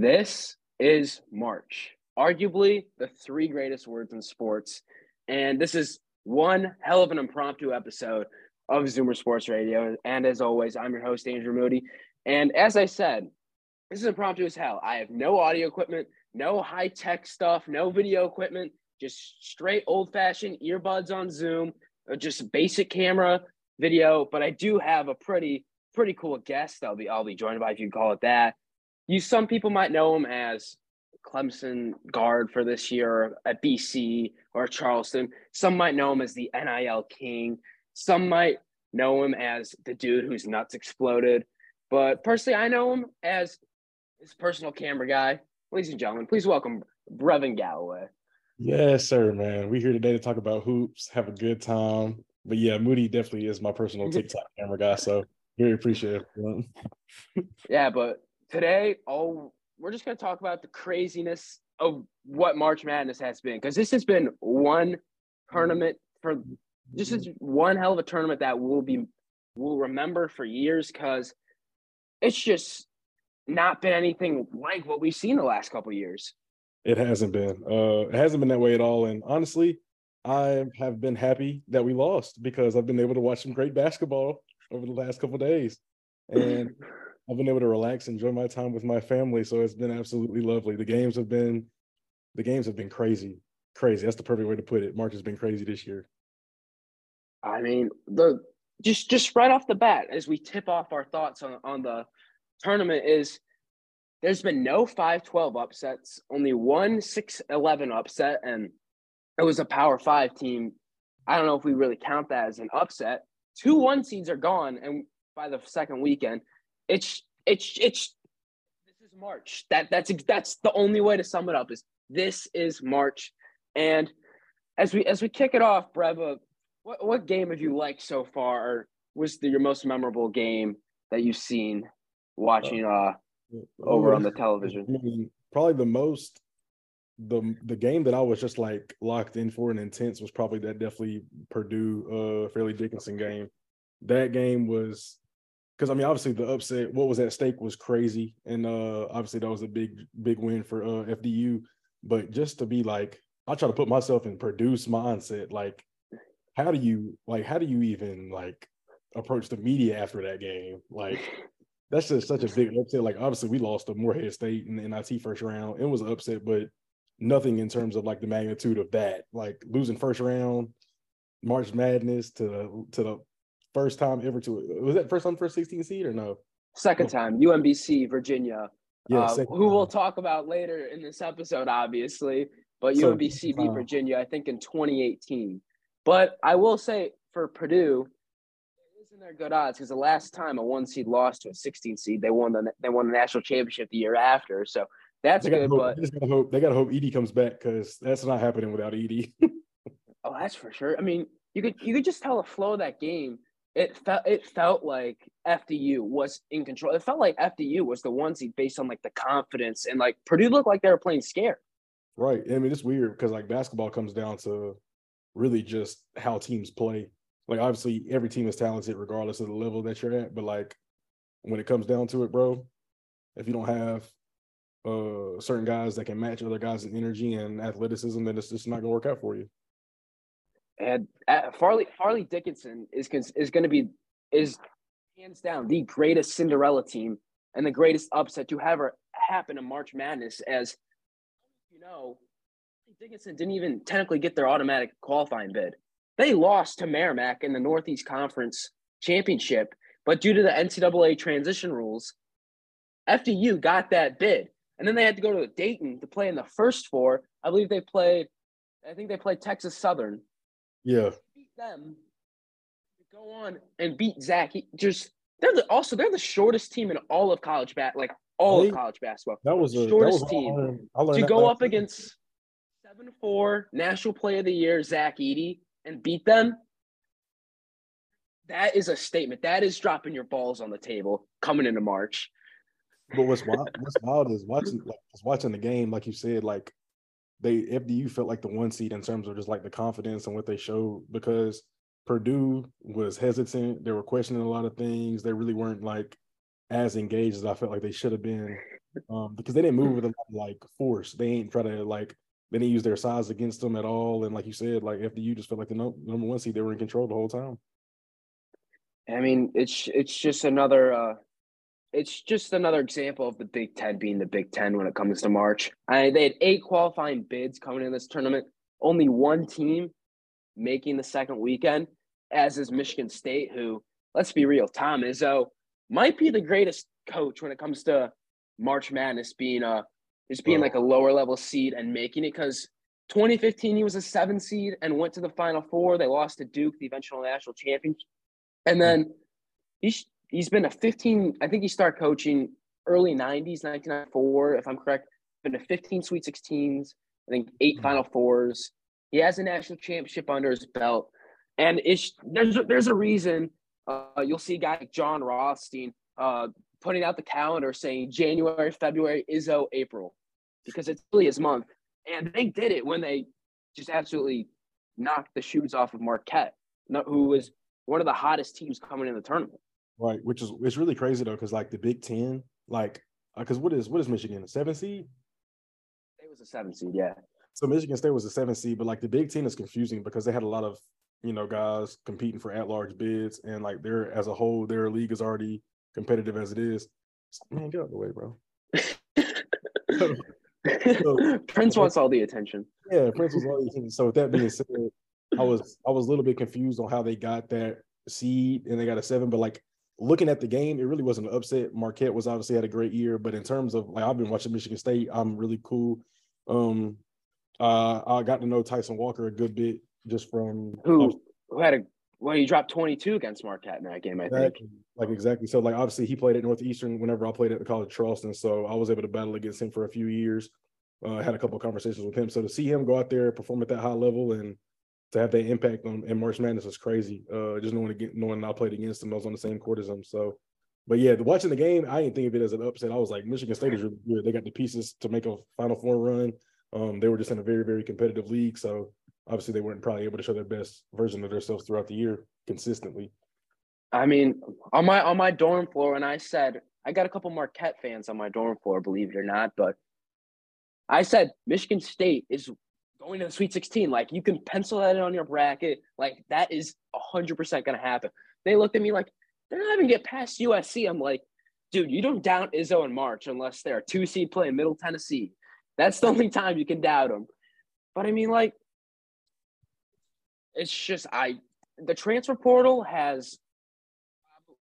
This is March, arguably the three greatest words in sports. And this is one hell of an impromptu episode of Zoomer Sports Radio. And as always, I'm your host, Andrew Moody. And as I said, this is impromptu as hell. I have no audio equipment, no high tech stuff, no video equipment, just straight old fashioned earbuds on Zoom, uh, just basic camera, video. But I do have a pretty, pretty cool guest I'll be, I'll be joined by, if you call it that. You, some people might know him as Clemson guard for this year at BC or Charleston. Some might know him as the NIL king. Some might know him as the dude whose nuts exploded. But personally, I know him as his personal camera guy. Ladies and gentlemen, please welcome Brevin Galloway. Yes, sir, man. We're here today to talk about hoops, have a good time. But yeah, Moody definitely is my personal TikTok camera guy. So very appreciative. yeah, but today, oh, we're just gonna talk about the craziness of what March Madness has been because this has been one tournament for this is one hell of a tournament that will be will remember for years because it's just not been anything like what we've seen the last couple years. It hasn't been. Uh, it hasn't been that way at all. And honestly, I have been happy that we lost because I've been able to watch some great basketball over the last couple days, and I've been able to relax, and enjoy my time with my family. So it's been absolutely lovely. The games have been, the games have been crazy, crazy. That's the perfect way to put it. March has been crazy this year. I mean, the just just right off the bat, as we tip off our thoughts on on the tournament is there's been no 5-12 upsets, only one 6-11 upset, and it was a power five team. I don't know if we really count that as an upset. Two one seeds are gone, and by the second weekend, it's it's it's this is March. That that's that's the only way to sum it up is this is March. And as we as we kick it off, Breva, what what game have you liked so far? Or was the, your most memorable game that you've seen watching uh over on the television? Probably the most the the game that I was just like locked in for and intense was probably that definitely Purdue uh Fairleigh Dickinson game. That game was because I mean obviously the upset what was at stake was crazy and uh obviously that was a big big win for uh FDU but just to be like I try to put myself in Purdue's mindset like how do you like how do you even like approach the media after that game like that's just such a big upset. Like obviously we lost to Morehead State in the NIT first round. It was an upset, but nothing in terms of like the magnitude of that. Like losing first round, March Madness to the to the first time ever to was that first time for a 16 seed or no? Second time, UMBC, Virginia. Yeah, uh, who time. we'll talk about later in this episode, obviously. But so, UMBC beat Virginia, I think, in 2018. But I will say for Purdue, isn't there good odds because the last time a one seed lost to a 16 seed, they won the they won the national championship the year after. So that's they good. Hope, but they gotta hope they gotta hope Edey comes back because that's not happening without Edey. oh, that's for sure. I mean, you could you could just tell the flow of that game. It felt it felt like FDU was in control. It felt like FDU was the one seed based on like the confidence and like Purdue looked like they were playing scared. Right. I mean, it's weird because like basketball comes down to really just how teams play like obviously every team is talented regardless of the level that you're at, but like when it comes down to it, bro, if you don't have uh certain guys that can match other guys in energy and athleticism, then it's just not gonna work out for you. And uh, Fairleigh Fairleigh Dickinson is is going to be is hands down the greatest Cinderella team and the greatest upset to ever happen in March Madness. As you know, Dickinson didn't even technically get their automatic qualifying bid. They lost to Merrimack in the Northeast Conference Championship, but due to the NCAA transition rules, FDU got that bid. And then they had to go to Dayton to play in the first four. I believe they played, I think they played Texas Southern. Yeah. Beat them. Go on and beat Zach. He just they're the, also they're the shortest team in all of college bat, like all of college basketball. That was the shortest was team. I learned, I learned to go up against seven four national play of the year Zach Edey and beat them, that is a statement. That is dropping your balls on the table coming into March. But what's wild, what's wild is watching like watching the game, like you said, like they FDU felt like the one seed in terms of just like the confidence and what they showed because Purdue was hesitant. They were questioning a lot of things. They really weren't like as engaged as I felt like they should have been. um, because they didn't move with a lot of, like force. They ain't try to like they didn't use their size against them at all. And like you said, like FDU just felt like the no, number one seed, they were in control the whole time. I mean, it's it's just another uh it's just another example of the Big Ten being the Big Ten when it comes to March. I, they had eight qualifying bids coming in this tournament. Only one team making the second weekend, as is Michigan State, who, let's be real, Tom Izzo might be the greatest coach when it comes to March Madness being a just being oh. like a lower level seed and making it because 2015 he was a seven seed and went to the final four. They lost to Duke, the eventual national champion. And then he's he's been a 15, I think he started coaching early 90s, 1994, if I'm correct. Been to 15 Sweet 16s, I think 8 mm-hmm. Final Fours. He has a national championship under his belt. And it's there's a, there's a reason uh, you'll see a guy like Jon Rothstein uh, putting out the calendar saying January, February, Izzo, April, because it's really his month. And they did it when they just absolutely knocked the shoes off of Marquette, who was one of the hottest teams coming in the tournament. Right, which is it's really crazy though, because like the Big Ten, like because uh, what is what is Michigan a seven seed? It was a seven seed, yeah. So Michigan State was a seven seed, but like the Big Ten is confusing because they had a lot of you know guys competing for at large bids, and like they're as a whole, their league is already competitive as it is. Man, get out of the way, bro. so, Prince wants all the attention. Yeah, Prince was all the attention. So with that being said, I was I was a little bit confused on how they got that seed and they got a seven, but like looking at the game, it really wasn't an upset. Marquette was obviously had a great year, but in terms of like I've been watching Michigan State, I'm really cool. Um, uh, I got to know Tyson Walker a good bit just from who who had a well, he dropped 22 against Marquette in that game, I exactly, think. Like exactly. So like obviously he played at Northeastern whenever I played at the College of Charleston, so I was able to battle against him for a few years. Uh, had a couple of conversations with him. So to see him go out there perform at that high level and to have that impact on in March Madness was crazy. Uh, just knowing again, knowing I played against them, I was on the same court as them. So, but yeah, watching the game, I didn't think of it as an upset. I was like, Michigan State is really good. They got the pieces to make a Final Four run. Um, they were just in a very very competitive league, so obviously they weren't probably able to show their best version of themselves throughout the year consistently. I mean, on my on my dorm floor, and I said I got a couple Marquette fans on my dorm floor, believe it or not, but I said Michigan State is going to the Sweet 16. Like you can pencil that in on your bracket. Like that is 100% going to happen. They looked at me like they're not even get past USC. I'm like, dude, you don't doubt Izzo in March unless they're a two seed playing Middle Tennessee. That's the only time you can doubt them. But I mean, like, it's just I the transfer portal has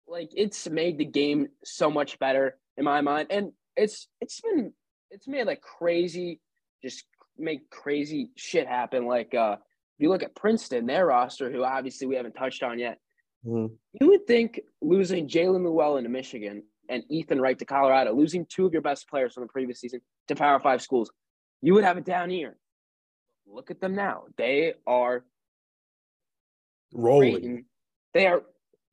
like it's made the game so much better in my mind, and it's it's been it's made like crazy just make crazy shit happen. Like uh, if you look at Princeton, their roster, who obviously we haven't touched on yet, mm-hmm. you would think losing Jaelin Llewellyn to Michigan and Ethan Wright to Colorado, losing two of your best players from the previous season to Power Five schools, you would have a down year. Look at them now; they are rolling. They are,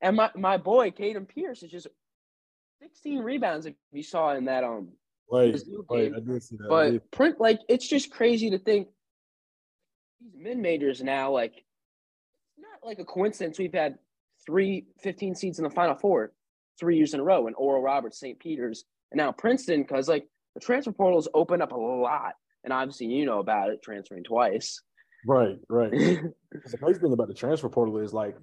and my my boy Caden Pierce is just 16 rebounds. If you saw in that um Right, right. I did see that. But print like it's just crazy to think these mid majors now, like it's not like a coincidence we've had three 15 seeds in the final four three years in a row and Oral Roberts, St. Peter's, and now Princeton, because like the transfer portal's open up a lot. And obviously you know about it transferring twice. Right, right. the crazy thing about the transfer portal is like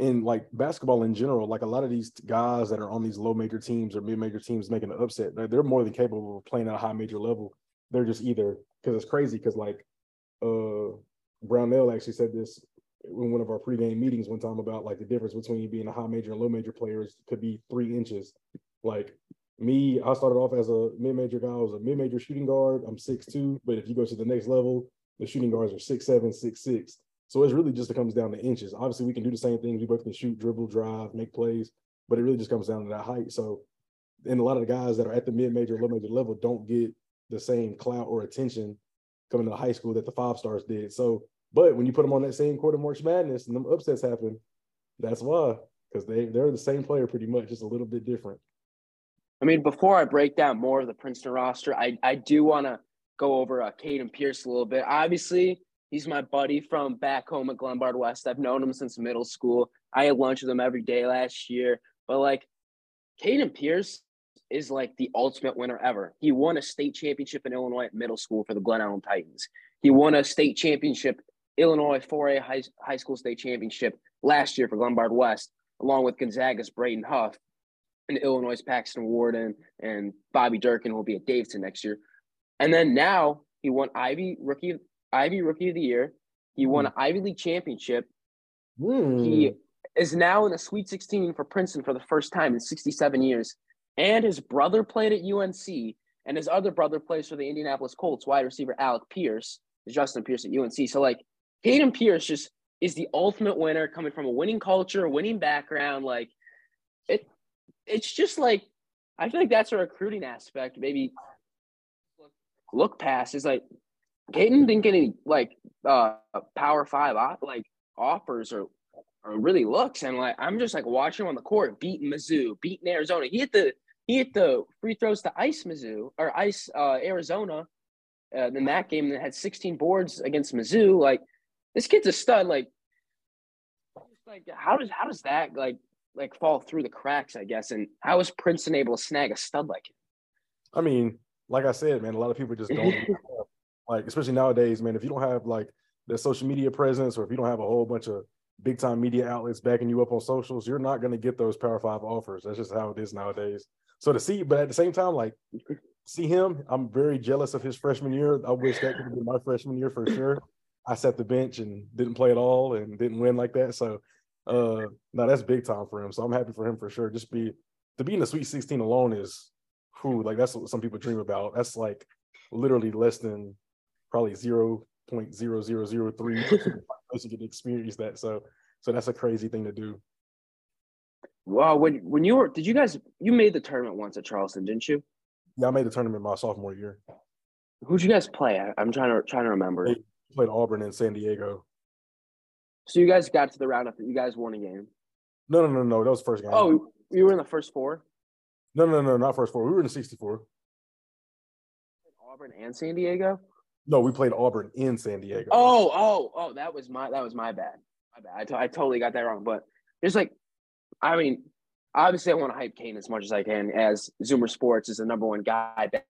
in like basketball in general, like a lot of these guys that are on these low major teams or mid major teams making an upset, they're more than capable of playing at a high major level. They're just either because it's crazy because like uh Brownell actually said this in one of our pregame meetings one time about like the difference between being a high major and low major players could be three inches. Like me, I started off as a mid major guy. I was a mid major shooting guard. I'm six two, but if you go to the next level, the shooting guards are six seven, six six. So it's really just it comes down to inches. Obviously, we can do the same things. We both can shoot, dribble, drive, make plays, but it really just comes down to that height. So, and a lot of the guys that are at the mid major, low major level don't get the same clout or attention coming to high school that the five stars did. So, but when you put them on that same court of March Madness and them upsets happen, that's why because they they're the same player pretty much, just a little bit different. I mean, before I break down more of the Princeton roster, I I do want to go over uh, Caden Pierce a little bit. Obviously, He's my buddy from back home at Glenbard West. I've known him since middle school. I had lunch with him every day last year. But like Caden Pierce, is like the ultimate winner ever. He won a state championship in Illinois at middle school for the Glen Ellyn Titans. He won a state championship, Illinois 4A high, high school state championship last year for Glenbard West, along with Gonzaga's Braden Huff and Illinois' Paxton Warden and Bobby Durkin will be at Davidson next year. And then now he won Ivy rookie Ivy rookie of the year. He won an Ivy League championship. Mm. He is now in the Sweet 16 for Princeton for the first time in 67 years. And his brother played at UNC, and his other brother plays for the Indianapolis Colts, wide receiver Alec Pierce, Justin Pierce at UNC. So like Hayden Pierce just is the ultimate winner coming from a winning culture, a winning background. Like it it's just like I feel like that's a recruiting aspect. Maybe look past is like Caden didn't get any like uh power five like offers or or really looks and like I'm just like watching him on the court beating Mizzou, beating Arizona. He hit the he hit the free throws to ice Mizzou or ice uh, Arizona uh, in that game that had 16 boards against Mizzou. Like this kid's a stud. Like like how does how does that like like fall through the cracks? I guess and how is Princeton able to snag a stud like him? I mean, like I said, man, a lot of people just don't like, especially nowadays, man. If you don't have like the social media presence, or if you don't have a whole bunch of big time media outlets backing you up on socials, you're not going to get those Power Five offers. That's just how it is nowadays. So to see, but at the same time, like see him, I'm very jealous of his freshman year. I wish that could have been my freshman year for sure. I sat the bench and didn't play at all and didn't win like that. So uh no, that's big time for him. So I'm happy for him for sure. Just be to be in the Sweet 16 alone is who like that's what some people dream about. That's like literally less than probably zero point zero zero zero three person get to experience that. So so that's a crazy thing to do. Wow, when when you were did you guys you made the tournament once at Charleston, didn't you? Yeah, I made the tournament my sophomore year. Who'd you guys play? I, I'm trying to trying to remember. They played Auburn and San Diego. So you guys got to the round up. You guys won a game. No, no, no, no. That was the first game. Oh, you were in the first four. no, no, no, not first four. We were in the 64. Auburn and San Diego. No, we played Auburn in San Diego. Oh, oh, oh, that was my that was my bad. My bad. I, I totally got that wrong. But just like, I mean, obviously, I want to hype Kane as much as I can. As Zoomer Sports is the number one guy back-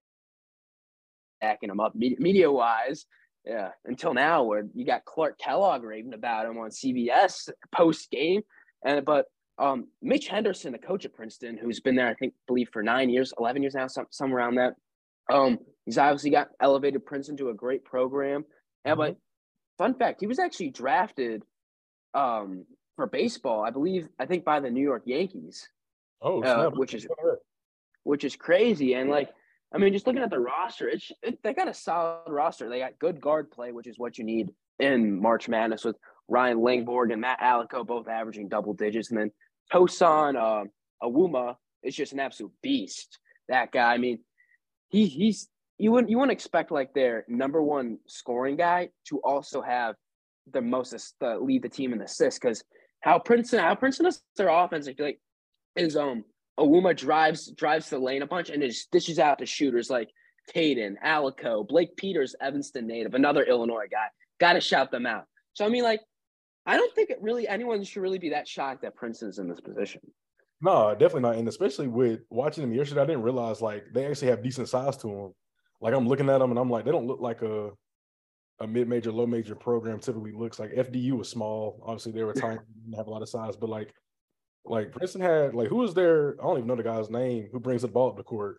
backing him up media wise. Yeah, until now, where you got Clark Kellogg raving about him on CBS post game, and but um, Mitch Henderson, the coach at Princeton, who's been there, I think, believe for nine years, eleven years now, some somewhere around that. Um, he's obviously got elevated Princeton to a great program. And but fun fact, he was actually drafted um for baseball, I believe, I think by the New York Yankees, oh, uh, which is which is crazy. And like, I mean, just looking at the roster, it's it, they got a solid roster. They got good guard play, which is what you need in March Madness with Ryan Langborg and Matt Allocco both averaging double digits, and then Tosan uh, Evbuomwan is just an absolute beast. That guy, I mean, he he's you wouldn't you wouldn't expect like their number one scoring guy to also have the most uh, lead the team in assists because how Princeton how Princeton does their offense I feel like is um Evbuomwan drives drives the lane a bunch and just dishes out to shooters like Caden, Allocco, Blake Peters, Evanston native, another Illinois guy. Got to shout them out. So I mean, like, I don't think really anyone should really be that shocked that Princeton's in this position. No, definitely not. And especially with watching them yesterday, I didn't realize like they actually have decent size to them. Like I'm looking at them and I'm like, they don't look like a a mid-major, low-major program typically looks like. FDU was small. Obviously, they were tiny, didn't have a lot of size, but like like Princeton had like who was there? I don't even know the guy's name who brings the ball up the court.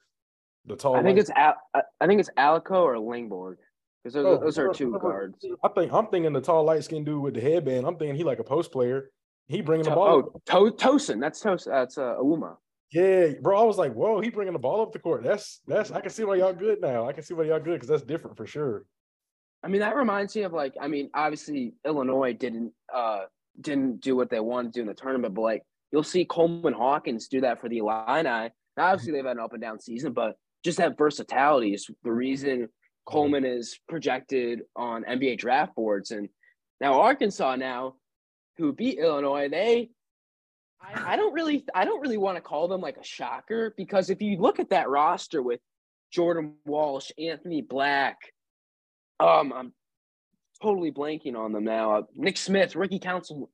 The tall. I think it's Al- I think it's Allocco or Langborg because those, Oh, those are two guards. I think I'm thinking the tall light skinned dude with the headband. I'm thinking he like a post player. He bringing the ball. oh, to- Tosan. That's Tosan. That's uh, Evbuomwan. Yeah, bro. I was like, whoa, he bringing the ball up the court. That's that's. I can see why y'all good now. I can see why y'all good because that's different for sure. I mean, that reminds me of like, I mean, obviously Illinois didn't uh didn't do what they wanted to do in the tournament, but like you'll see Coleman Hawkins do that for the Illini. Now, obviously they've had an up and down season, but just that versatility is the reason Coleman is projected on NBA draft boards. And now Arkansas now, who beat Illinois, they I, don't really I don't really want to call them like a shocker because if you look at that roster with Jordan Walsh, Anthony Black, um, I'm totally blanking on them now. Uh, Nick Smith, Ricky Council,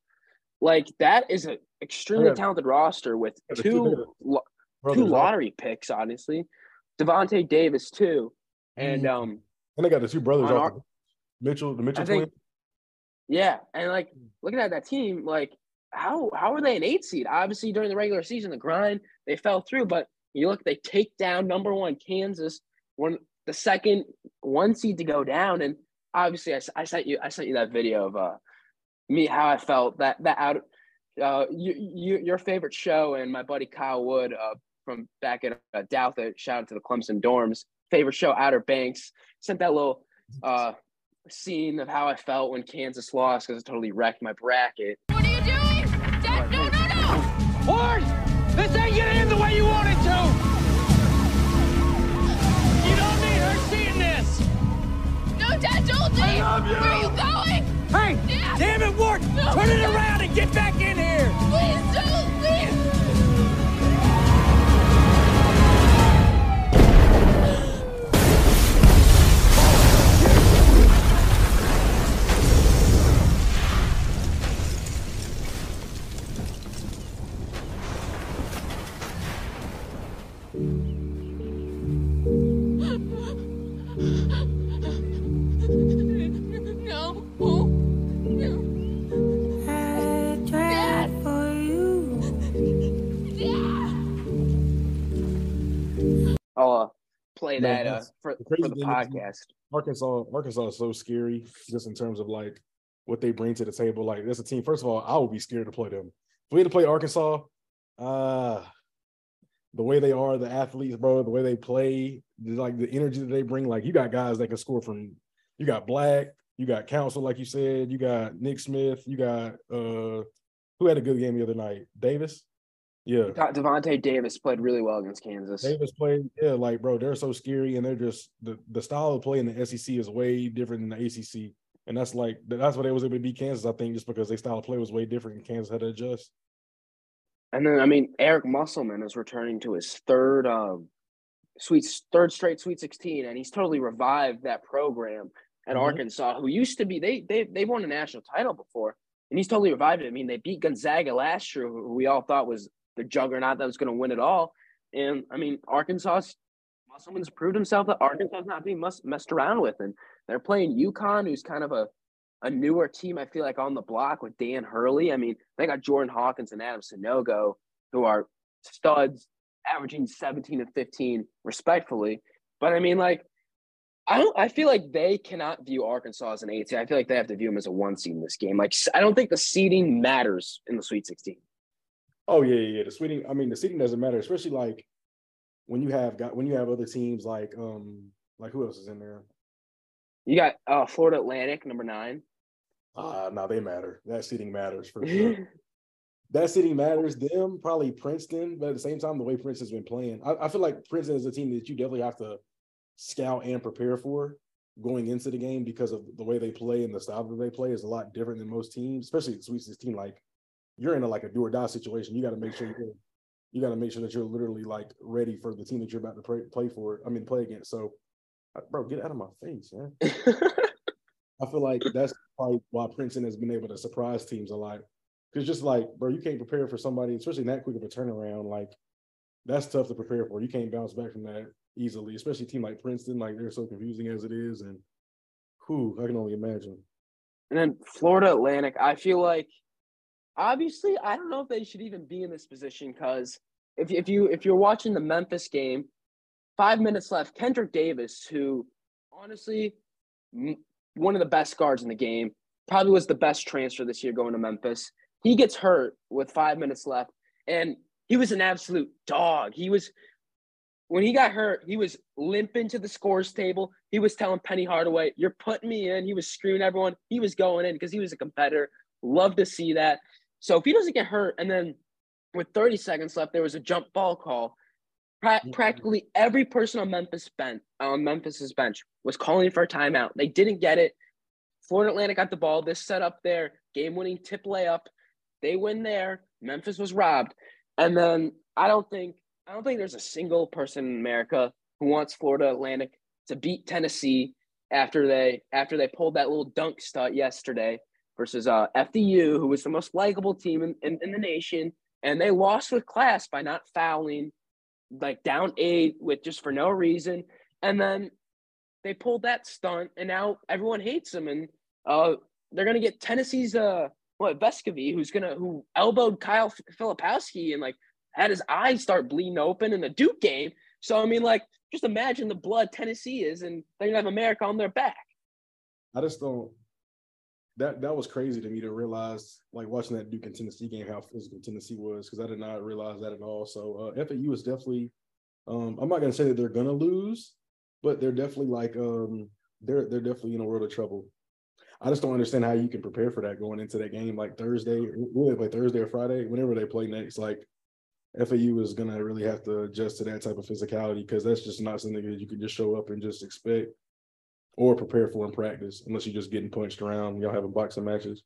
like that is an extremely talented roster with two. two- lo- two lottery picks, honestly. Davonte Davis too, and mm-hmm. um, and they got the two brothers our, Mitchell, the Mitchell twins. Yeah, and like looking at that team, like how how are they an eight seed? Obviously, during the regular season, the grind they fell through, but you look, they take down number one Kansas, one the second one seed to go down, and obviously, I, I sent you I sent you that video of uh me how I felt that that out uh you, you your favorite show and my buddy Kyle Wood uh from back at uh, Douthit, shout out to the Clemson dorms favorite show Outer Banks sent that little uh scene of how I felt when Kansas lost because it totally wrecked my bracket. Ward! This ain't gonna end the way you want it to! You don't need her seeing this! No, Dad, don't leave! I love you! Where are you going? Hey! Dad. Damn it, Ward! No, Turn it around and get back in here! Please play that uh, for, for the podcast. Arkansas, Arkansas is so scary just in terms of like what they bring to the table. Like, there's a team. First of all, I would be scared to play them. If we had to play Arkansas, uh the way they are, the athletes, bro, the way they play, like the energy that they bring. Like, you got guys that can score from. You got Black, you got Council, like you said, you got Nick Smith, you got uh who had a good game the other night? Davis. Yeah. Davonte Davis played really well against Kansas. Davis played, yeah, like bro, they're so scary and they're just the, the style of play in the SEC is way different than the ACC. And that's like that's why they was able to beat Kansas, I think, just because their style of play was way different and Kansas had to adjust. And then I mean Eric Musselman is returning to his third um sweet third straight Sweet 16, and he's totally revived that program at mm-hmm. Arkansas, who used to be they they they won a national title before. And he's totally revived it. I mean, they beat Gonzaga last year, who we all thought was the juggernaut that was going to win it all. And I mean, Arkansas, Musselman's proved himself that Arkansas is not being mess, messed around with. And they're playing UConn, who's kind of a, a newer team, I feel like, on the block with Dan Hurley. I mean, they got Jordan Hawkins and Adam Sanogo, who are studs, averaging 17 and 15 respectfully. But I mean, like, I don't. I feel like they cannot view Arkansas as an eight seed. I feel like they have to view them as a one seed in this game. Like, I don't think the seeding matters in the Sweet 16. Oh yeah, yeah, yeah. The seating, I mean, the seating doesn't matter, especially like when you have got when you have other teams like um like who else is in there? You got uh Florida Atlantic number nine. Uh no, they matter. That seating matters for sure. that seating matters. Them probably Princeton, but at the same time, the way Princeton's been playing, I, I feel like Princeton is a team that you definitely have to scout and prepare for going into the game because of the way they play and the style that they play is a lot different than most teams, especially the Sweet 16. Like you're in a like a do or die situation. You got to make sure you're you got to make sure that you're literally like ready for the team that you're about to play, play for. I mean, play against. So, uh, bro, get out of my face, man. I feel like that's probably why Princeton has been able to surprise teams a lot. Because just like, bro, you can't prepare for somebody, especially that quick of a turnaround. Like, that's tough to prepare for. You can't bounce back from that easily, especially a team like Princeton. Like, they're so confusing as it is, and who I can only imagine. And then Florida Atlantic, I feel like obviously, I don't know if they should even be in this position because if if you if you're watching the Memphis game, five minutes left, Kendrick Davis, who honestly one of the best guards in the game, probably was the best transfer this year going to Memphis. He gets hurt with five minutes left, and he was an absolute dog. He was when he got hurt, he was limping to the scores table. He was telling Penny Hardaway, "You're putting me in." He was screwing everyone. He was going in because he was a competitor. Love to see that. So if he doesn't get hurt, and then with 30 seconds left, there was a jump ball call. Pra- mm-hmm. practically every person on Memphis bench on Memphis's bench was calling for a timeout. They didn't get it. Florida Atlantic got the ball. This set up their game-winning tip layup. They win there. Memphis was robbed, and then I don't think I don't think there's a single person in America who wants Florida Atlantic to beat Tennessee after they after they pulled that little dunk stunt yesterday versus uh, FDU, who was the most likable team in, in, in, the nation. And they lost with class by not fouling like down eight with just for no reason, and then they pulled that stunt, and now everyone hates them, and uh, they're gonna get Tennessee's uh what Vescovi, who's gonna who elbowed Kyle Filipowski and like had his eyes start bleeding open in the Duke game. So I mean, like, just imagine the blood Tennessee is, and they're gonna have America on their back. I just don't. That that was crazy to me to realize, like watching that Duke and Tennessee game, how physical Tennessee was, because I did not realize that at all. So uh, FAU is definitely. Um, I'm not gonna say that they're gonna lose, but they're definitely like um, they're they're definitely in a world of trouble. I just don't understand how you can prepare for that going into that game like Thursday. They play Thursday or Friday? Whenever they play next, like FAU is gonna really have to adjust to that type of physicality because that's just not something that you can just show up and just expect or prepare for in practice unless you're just getting punched around. Y'all having boxing matches.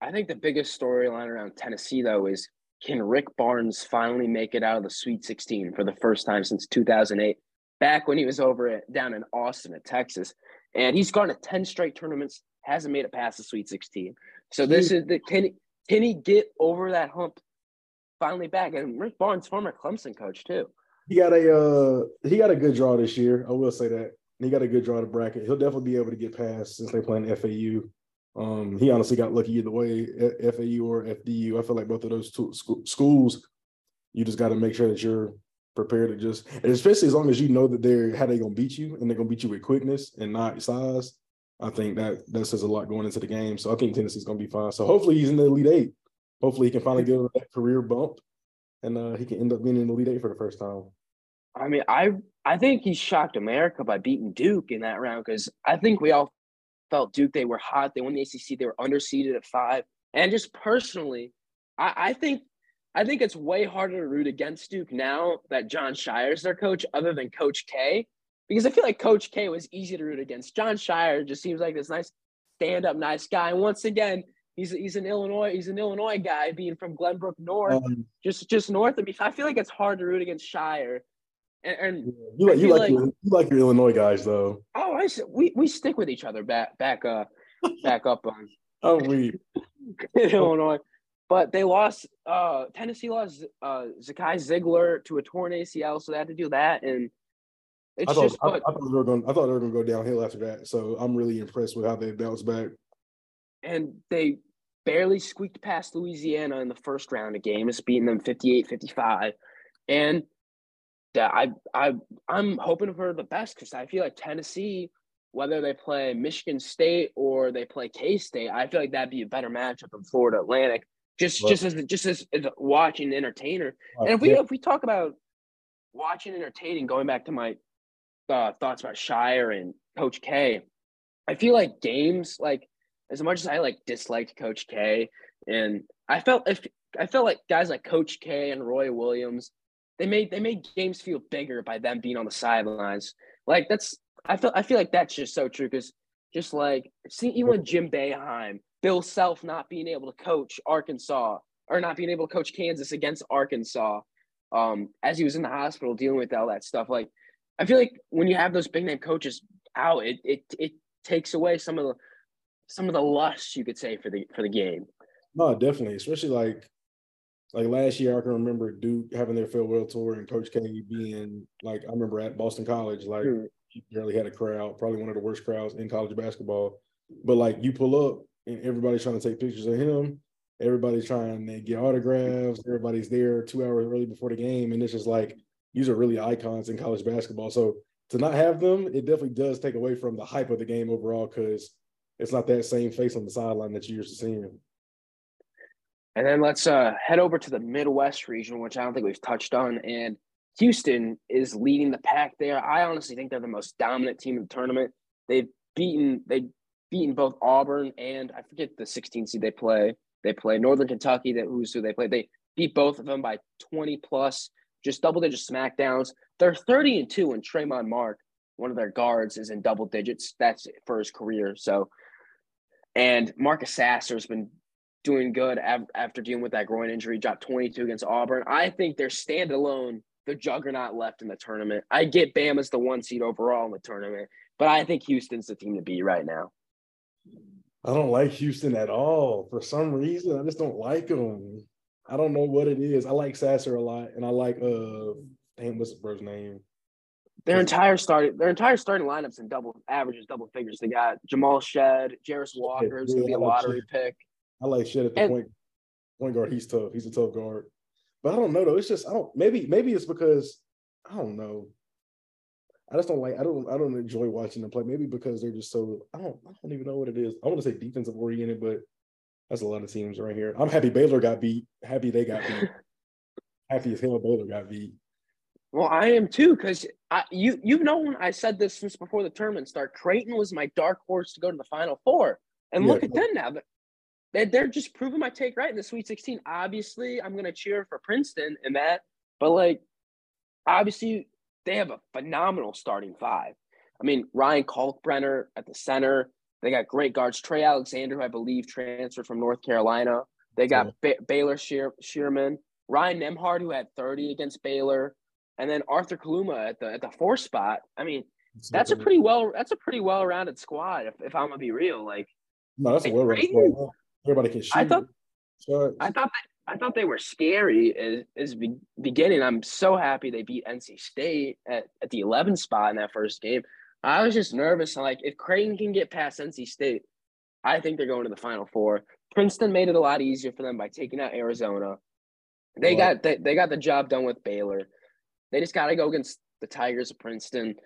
I think the biggest storyline around Tennessee though is can Rick Barnes finally make it out of the Sweet 16 for the first time since 2008? Back when he was over at, down in Austin, at Texas, and he's gone to 10 straight tournaments, hasn't made it past the Sweet 16. So this is the can he, can he get over that hump finally back? And Rick Barnes, former Clemson coach too. He got a uh he got a good draw this year. I will say that. He got a good draw to bracket. He'll definitely be able to get past since they playing FAU. Um, he honestly got lucky either way, FAU or FDU. I feel like both of those two schools, you just got to make sure that you're prepared to just, and especially as long as you know that they're how they're gonna beat you and they're gonna beat you with quickness and not size. I think that that says a lot going into the game. So I think Tennessee's gonna be fine. So hopefully he's in the Elite Eight. Hopefully he can finally get that career bump, and uh, he can end up being in the Elite Eight for the first time. I mean, I I think he shocked America by beating Duke in that round because I think we all felt Duke they were hot. They won the ACC. They were underseeded at five. And just personally, I, I think I think it's way harder to root against Duke now that Jon Scheyer's their coach, other than Coach K, because I feel like Coach K was easy to root against. Jon Scheyer just seems like this nice stand-up, nice guy. And once again, he's he's an Illinois he's an Illinois guy, being from Glenbrook North, um, just just north of me. I feel like it's hard to root against Scheyer. And, and you like you like, like your, you like your Illinois guys though. Oh, I we we stick with each other back back uh back up on. oh, we Illinois, but they lost. Uh, Tennessee lost uh Zakai Zeigler to a torn ACL, so they had to do that. And it's I thought, just. I, I, thought they were going. I thought they were going to go downhill after that. So I'm really impressed with how they bounced back. And they barely squeaked past Louisiana in the first round of games, beating them 58-55. And that I I I'm hoping for the best because I feel like Tennessee, whether they play Michigan State or they play K State, I feel like that'd be a better matchup than Florida Atlantic. Just just as just as, as watching entertainer. and if we yeah. if we talk about watching entertaining, going back to my uh, thoughts about Scheyer and Coach K, I feel like games like as much as I like disliked Coach K, and I felt if I felt like guys like Coach K and Roy Williams they made they made games feel bigger by them being on the sidelines. Like that's I feel I feel like that's just so true because just like see even Jim Boeheim, Bill Self not being able to coach Arkansas or not being able to coach Kansas against Arkansas, um, as he was in the hospital dealing with all that stuff. Like I feel like when you have those big name coaches out, it it it takes away some of the some of the lust you could say for the for the game. No, definitely, especially like like last year, I can remember Duke having their farewell tour and Coach K being like, I remember at Boston College, like mm. he barely had a crowd, probably one of the worst crowds in college basketball. But like you pull up and everybody's trying to take pictures of him, everybody's trying to get autographs, everybody's there two hours early before the game, and it's just like these are really icons in college basketball. So to not have them, it definitely does take away from the hype of the game overall because it's not that same face on the sideline that you used to seeing. And then let's uh, head over to the Midwest region, which I don't think we've touched on. And Houston is leading the pack there. I honestly think they're the most dominant team in the tournament. They've beaten they've beaten both Auburn and I forget the 16 seed they play. They play Northern Kentucky. That who's who they play. They beat both of them by 20 plus, just double digit smackdowns. They're 30 and two, and Tramon Mark, one of their guards, is in double digits. That's for his career. So, and Marcus Sasser's been doing good after dealing with that groin injury, dropped 22 against Auburn. I think they're standalone, the juggernaut left in the tournament. I get Bama's the one seed overall in the tournament, but I think Houston's the team to beat right now. I don't like Houston at all. For some reason, I just don't like them. I don't know what it is. I like Sasser a lot, and I like uh damn, what's the bro's name? Their entire starting their entire starting lineups in double averages, double figures. They got Jamal Shead, Jarace Walker is gonna be a lottery pick. I like Shead at the and, point point guard. He's tough. He's a tough guard. But I don't know though. It's just I don't maybe maybe it's because I don't know. I just don't like I don't I don't enjoy watching them play. Maybe because they're just so I don't I don't even know what it is. I want to say defensive oriented, but that's a lot of teams right here. I'm happy Baylor got beat. Happy they got beat. happy as hell Baylor got beat. Well, I am too, because you you've known I said this since before the tournament start. Creighton was my dark horse to go to the Final Four, and yeah. look at them now. They they're just proving my take right in the Sweet 16. Obviously, I'm gonna cheer for Princeton in that, but like, obviously, they have a phenomenal starting five. I mean, Ryan Kalkbrenner at the center. They got great guards. Trey Alexander, who I believe transferred from North Carolina. They got ba- Baylor Sheer- Scheierman, Ryan Nembhard, who had 30 against Baylor and then Arthur Kaluma at the at the four spot. I mean, that's a pretty well that's a pretty well rounded squad. If, if I'm gonna be real, like no, that's a well rounded squad. Everybody can shoot. I thought I thought I thought they were scary as, as be, beginning. I'm so happy they beat NC State at, at the 11 spot in that first game. I was just nervous. Like if Creighton can get past NC State, I think they're going to the Final Four. Princeton made it a lot easier for them by taking out Arizona. They got they, they got the job done with Baylor. They just got to go against the Tigers of Princeton.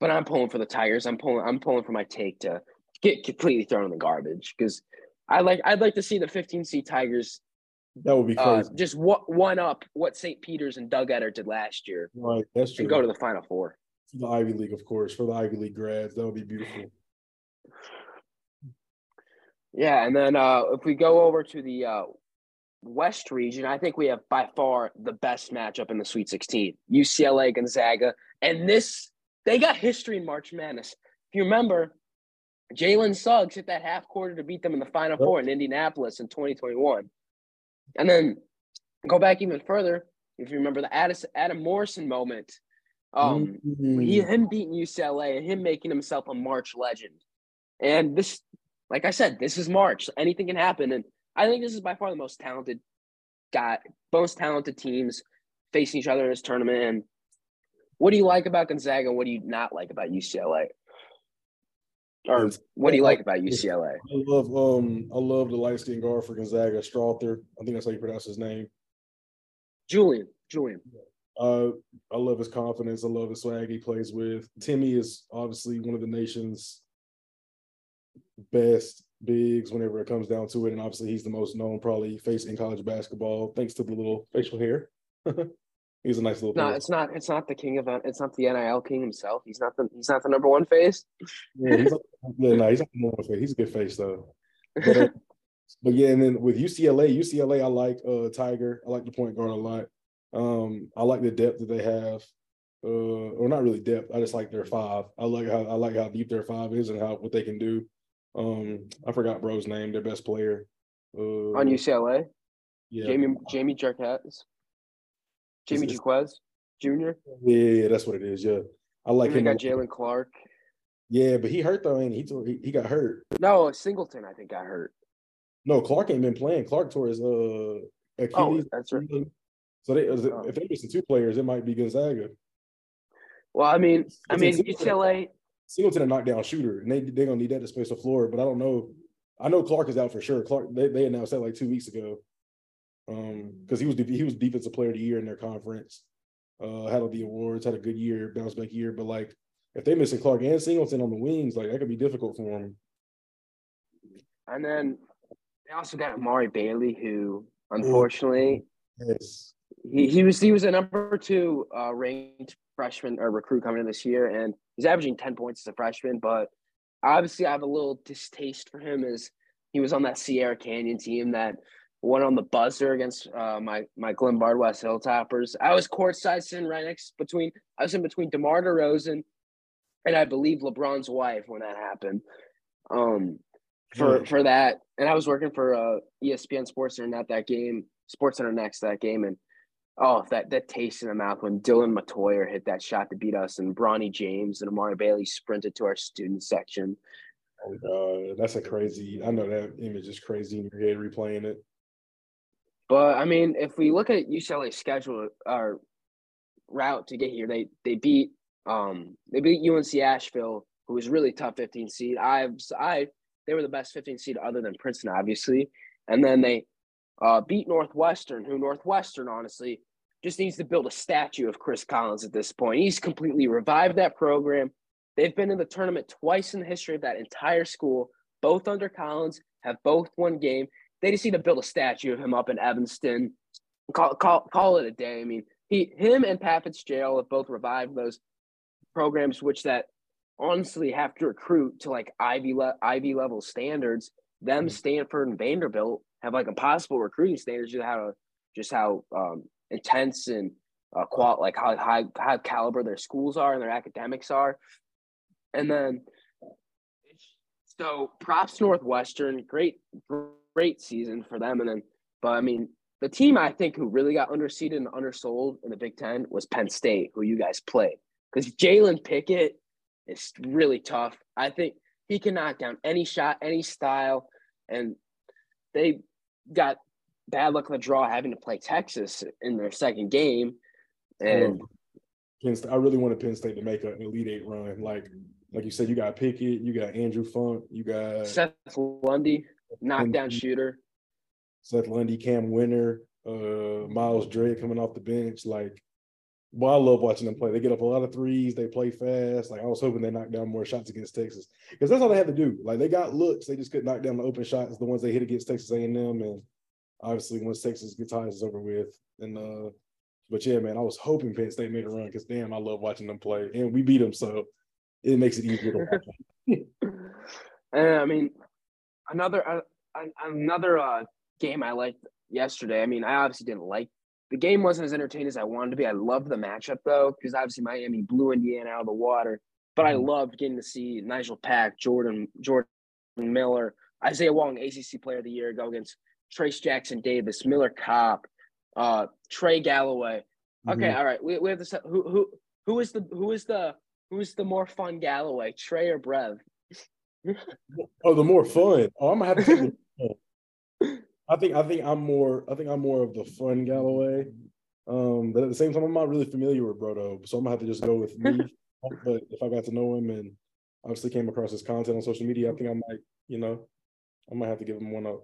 But I'm pulling for the Tigers. I'm pulling. I'm pulling for my take to get completely thrown in the garbage because I like. I'd like to see the 15 seed Tigers. That would be uh, crazy. Uh, just what one up what St. Peter's and Doug Edert did last year. Right, that's true. And go to the Final Four. For the Ivy League, of course, for the Ivy League grads, that would be beautiful. Yeah, and then uh, if we go over to the uh, West region, I think we have by far the best matchup in the Sweet 16. UCLA, Gonzaga, and this they got history in March Madness. If you remember, Jalen Suggs hit that half quarter to beat them in the Final Four in Indianapolis in 2021. And then go back even further, if you remember the Addis, Adam Morrison moment, um, mm-hmm. he, him beating UCLA and him making himself a March legend. And this, like I said, this is March. Anything can happen. And I think this is by far the most talented guy, most talented teams facing each other in this tournament. And what do you like about Gonzaga? What do you not like about UCLA? Or what do you like about UCLA? I love um I love the light skinned guard for Gonzaga, Strawther. I think that's how you pronounce his name. Julian. Julian. Uh, I love his confidence. I love the swag he plays with. Timme is obviously one of the nation's best bigs whenever it comes down to it. And obviously, he's the most known probably face in college basketball thanks to the little facial hair. he's a nice little. No, it's not. It's not the king of. It's not the NIL king himself. He's not the. He's not the number one face. yeah, he's yeah, no, he's not the number one face. He's a good face though. But, uh, but yeah, and then with UCLA, UCLA, I like uh Tyger. I like the point guard a lot. Um, I like the depth that they have. Uh, or not really depth. I just like their five. I like how I like how deep their five is and how what they can do. Um, I forgot bro's name, their best player. Uh, On UCLA? Yeah. Jamie Jaime Jaquez. Jaime Jaquez Jr. Yeah, that's what it is. Yeah. I like him. got Jaylen Clark. Yeah, but he hurt though, and he he, he got hurt. No, Singleton, I think got hurt. No, Clark ain't been playing. Clark tore his uh Achilles. Oh, that's right. So they, oh. if they're missing two players, it might be Gonzaga. Well, I mean, I mean UCLA Singleton a knockdown shooter, and they they're gonna need that to space the floor. But I don't know. I know Clark is out for sure. Clark they, they announced that like two weeks ago, um, because he was he was defensive player of the year in their conference. Uh, had all the awards, had a good year, bounce back year. But like, if they missing Clark and Singleton on the wings, like that could be difficult for them. And then they also got Amari Bailey, who unfortunately, yes, he, he was he was a number two uh, ranked freshman or recruit coming in this year, and he's averaging 10 points as a freshman. But obviously, I have a little distaste for him as he was on that Sierra Canyon team that went on the buzzer against uh, my my Glenbard West Hilltoppers. I was courtside sitting right next between I was in between DeMar DeRozan and I believe LeBron's wife when that happened. Um, for mm. for that, and I was working for uh, ESPN Sports Center at that game, Sports Center next that game, and Oh, that that taste in the mouth when Dylan Metoyer hit that shot to beat us, and Bronny James and Amari Bailey sprinted to our student section. Oh god, that's a crazy. I know that image is crazy in your head replaying it. But I mean, if we look at UCLA's schedule, our route to get here. They they beat um they beat UNC Asheville, who was really tough 15 seed. I I they were the best 15 seed other than Princeton, obviously. And then they uh, beat Northwestern, who Northwestern honestly just needs to build a statue of Chris Collins at this point. He's completely revived that program. They've been in the tournament twice in the history of that entire school, both under Collins, have both won game. They just need to build a statue of him up in Evanston. Call, call, call it a day. I mean, he, him and Pat Fitzgerald have both revived those programs, which that honestly have to recruit to like Ivy le- Ivy level standards. Them, mm-hmm. Stanford and Vanderbilt have like impossible recruiting standards. Just how just how um, intense and uh, qual like how high high caliber their schools are and their academics are. And then, so props Northwestern, great great season for them. And then, but I mean, the team I think who really got underseeded and undersold in the Big Ten was Penn State, who you guys played. Because Jalen Pickett is really tough. I think he can knock down any shot, any style, and they got bad luck of the draw having to play Texas in their second game. And Penn State, I really wanted Penn State to make an Elite Eight run. Like like you said, you got Pickett, you got Andrew Funk, you got Seth Lundy, knockdown shooter. Seth Lundy, Cam Wynter, uh, Myles Dread coming off the bench. Like, well, I love watching them play. They get up a lot of threes. They play fast. Like I was hoping they knocked down more shots against Texas because that's all they had to do. Like they got looks. They just couldn't knock down the open shots, the ones they hit against Texas A&M, and obviously once Texas gets high, it's over with. And uh, but yeah, man, I was hoping Penn State made a run because damn, I love watching them play, and we beat them, so it makes it easier to watch. and I mean, another uh, another uh, game I liked yesterday. I mean, I obviously didn't like the game wasn't as entertaining as I wanted to be. I loved the matchup though, because obviously Miami blew Indiana out of the water. But I mm-hmm. loved getting to see Nigel Pack, Jordan, Jordan Miller, Isaiah Wong, ACC Player of the Year, go against Trayce Jackson Davis, Miller Kopp, uh, Trey Galloway. Okay, mm-hmm. all right. We, we have this. Who who who is the who is the who's the more fun Galloway, Trey or Brev? oh, the more fun. Oh, I'm gonna have to. I think I think I'm more I think I'm more of the fun Galloway. Um, but at the same time, I'm not really familiar with Brodo, so I'm gonna have to just go with me. but if I got to know him and obviously came across his content on social media, I think I might, you know, I might have to give him one up.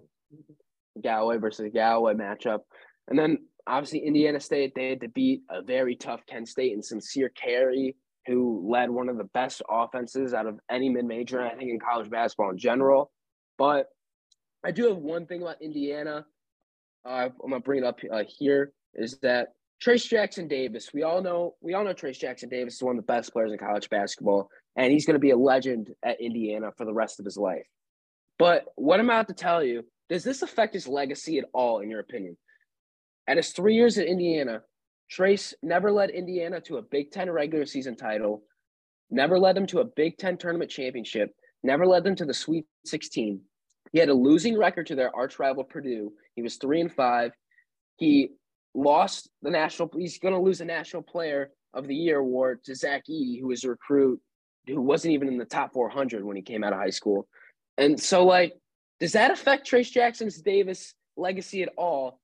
Galloway versus Galloway matchup. And then obviously Indiana State, they had to beat a very tough Kent State and Sincere Carry, who led one of the best offenses out of any mid-major, I think, in college basketball in general. But I do have one thing about Indiana. Uh, I'm gonna bring it up uh, here. Is that Trayce Jackson Davis? We all know we all know Trayce Jackson Davis is one of the best players in college basketball, and he's to be a legend at Indiana for the rest of his life. But what I'm about to tell you does this affect his legacy at all, in your opinion? At his three years at Indiana, Trayce never led Indiana to a Big Ten regular season title, never led them to a Big Ten tournament championship, never led them to the Sweet 16. He had a losing record to their arch rival Purdue. He was three and five. He lost the national. He's going to lose the National Player of the Year award to Zach Edey, who was a recruit who wasn't even in the top 400 when he came out of high school. And so, like, does that affect Trayce Jackson's Davis legacy at all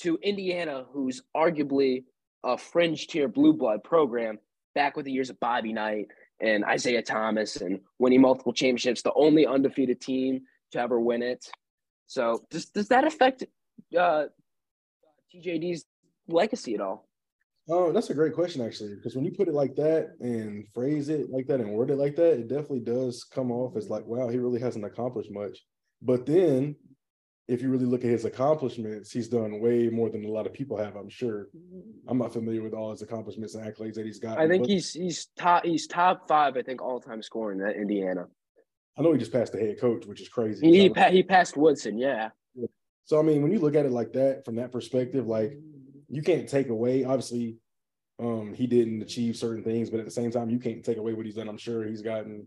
to Indiana, who's arguably a fringe tier blue blood program back with the years of Bobby Knight and Isiah Thomas and winning multiple championships, the only undefeated team to ever win it. So does does that affect uh, TJD's legacy at all? Oh, that's a great question, actually, because when you put it like that and phrase it like that and word it like that, it definitely does come off as like, wow, he really hasn't accomplished much. But then if you really look at his accomplishments, he's done way more than a lot of people have. I'm sure. I'm not familiar with all his accomplishments and accolades that he's got. I think he's he's top he's top five. I think all time scoring at Indiana. I know he just passed the head coach, which is crazy. He he, pa- he passed Woodson, yeah. So I mean, when you look at it like that, from that perspective, like you can't take away. Obviously, um, he didn't achieve certain things, but at the same time, you can't take away what he's done. I'm sure he's gotten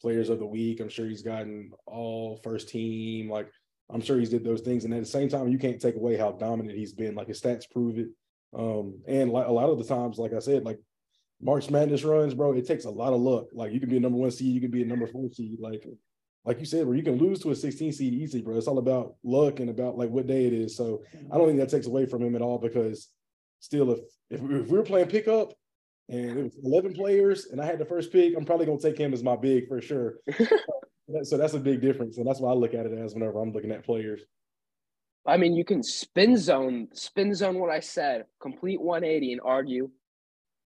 players of the week. I'm sure he's gotten all first team. Like I'm sure he's did those things, and at the same time, you can't take away how dominant he's been. Like his stats prove it. Um, and like a lot of the times, like I said, like March Madness runs, bro, it takes a lot of luck. Like you can be a number one seed, you can be a number four seed. Like, like you said, where you can lose to a 16 seed easily, bro. It's all about luck and about like what day it is. So I don't think that takes away from him at all because still, if if we, if we were playing pickup and it was eleven players and I had the first pick, I'm probably gonna take him as my big for sure. so that's a big difference, and that's why I look at it as whenever I'm looking at players. I mean, you can spin zone, spin zone what I said, complete 180 and argue.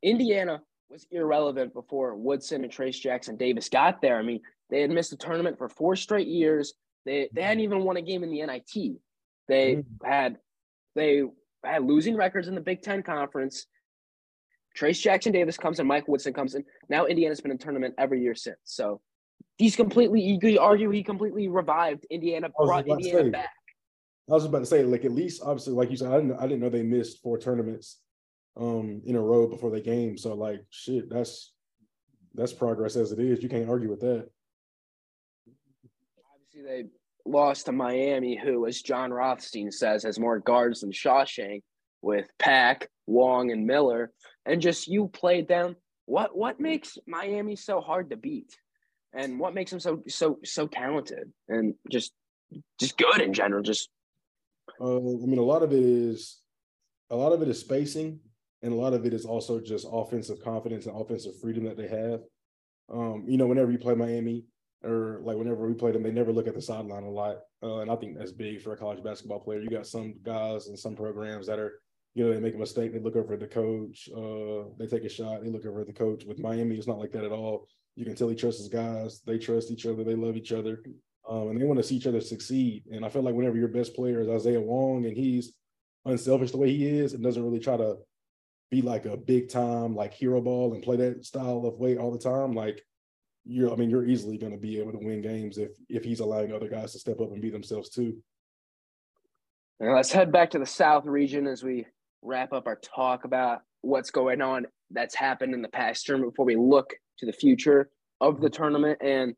Indiana was irrelevant before Woodson and Trayce Jackson Davis got there. I mean, they had missed the tournament for four straight years. They they hadn't even won a game in the NIT. They mm-hmm. had they had losing records in the Big Ten conference. Trayce Jackson Davis comes and Mike Woodson comes in. Now Indiana's been in tournament every year since. So he's completely you could argue he completely revived Indiana, brought Indiana back. I was about to say, like at least obviously, like you said, I didn't I didn't know they missed four tournaments um in a row before they game. So like shit, that's that's progress as it is. You can't argue with that. Obviously, they lost to Miami, who, as Jon Rothstein says, has more guards than Shawshank with Pack, Wong, and Miller. And just you played them. What what makes Miami so hard to beat? And what makes them so so so talented and just just good in general? Just uh, I mean, a lot of it is a lot of it is spacing, and a lot of it is also just offensive confidence and offensive freedom that they have. Um, you know, whenever you play Miami, or like whenever we play them, they never look at the sideline a lot, uh, and I think that's big for a college basketball player. You got some guys and some programs that are, you know, they make a mistake, they look over at the coach, uh, they take a shot, they look over at the coach. With Miami, it's not like that at all. You can tell he trusts his guys, they trust each other, they love each other um, and they want to see each other succeed. And I feel like whenever your best player is Isaiah Wong and he's unselfish the way he is and doesn't really try to be like a big time like hero ball and play that style of way all the time, like you're I mean you're easily going to be able to win games if if he's allowing other guys to step up and be themselves too. Now let's head back to the South region as we wrap up our talk about what's going on that's happened in the past term before we look to the future of the tournament and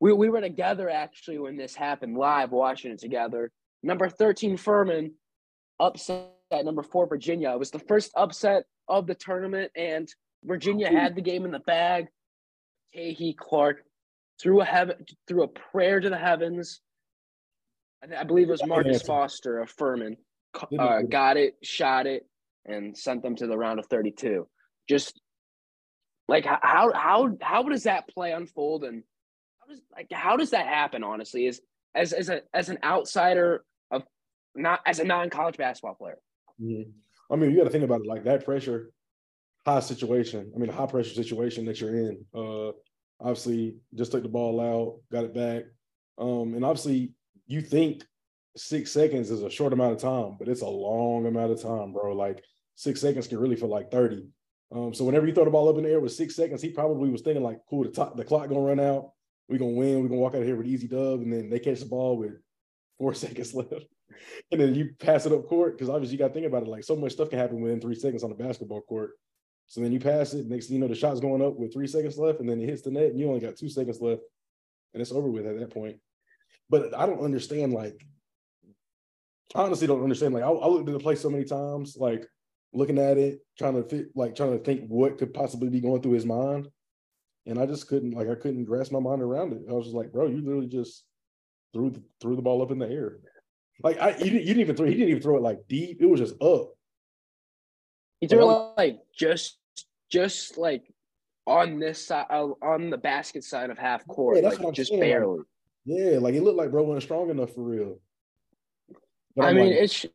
we, we were together actually when this happened live watching it together. Number 13 Furman upset at number four Virginia. It was the first upset of the tournament, and Virginia had the game in the bag. Kihei Clark threw a heaven threw a prayer to the heavens. I, I believe it was Marcus Foster of Furman. Uh, got it, shot it, and sent them to the round of 32. Just like how how how does that play unfold and how does like how does that happen? Honestly, is as as a as an outsider of not as a non college basketball player. Mm-hmm. I mean, you got to think about it like that pressure, high situation. I mean, a high pressure situation that you're in. Uh, obviously, just took the ball out, got it back, um, and obviously, you think six seconds is a short amount of time, but it's a long amount of time, bro. Like six seconds can really feel like thirty. Um, so whenever you throw the ball up in the air with six seconds, he probably was thinking like, "Cool, the top, the clock gonna run out we're gonna win, we're gonna walk out of here with easy dub, and then they catch the ball with four seconds left. and then you pass it up court, because obviously you gotta think about it. Like so much stuff can happen within three seconds on a basketball court. So then you pass it, next you know, the shot's going up with three seconds left, and then it hits the net, and you only got two seconds left, and it's over with at that point. But I don't understand, like, I honestly don't understand. Like, I, I looked at the play so many times, like looking at it, trying to fit, like trying to think what could possibly be going through his mind and I just couldn't like I couldn't grasp my mind around it. I was just like, bro, you literally just threw the, threw the ball up in the air. Like I, you didn't, you didn't even throw. He didn't even throw it like deep. It was just up. He threw it like just, just like on this side, uh, on the basket side of half court. Yeah, like, just saying. barely. Yeah, like it looked like bro wasn't strong enough for real. But I I'm mean, like, it's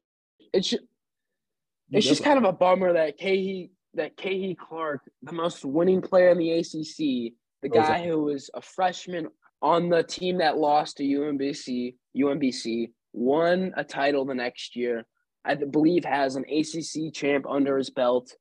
it's it's just kind of a bummer that Kihei that Kihei Clark, the most winning player in the ACC, the guy who was a freshman on the team that lost to UMBC, UMBC, won a title the next year. I believe has an ACC champ under his belt.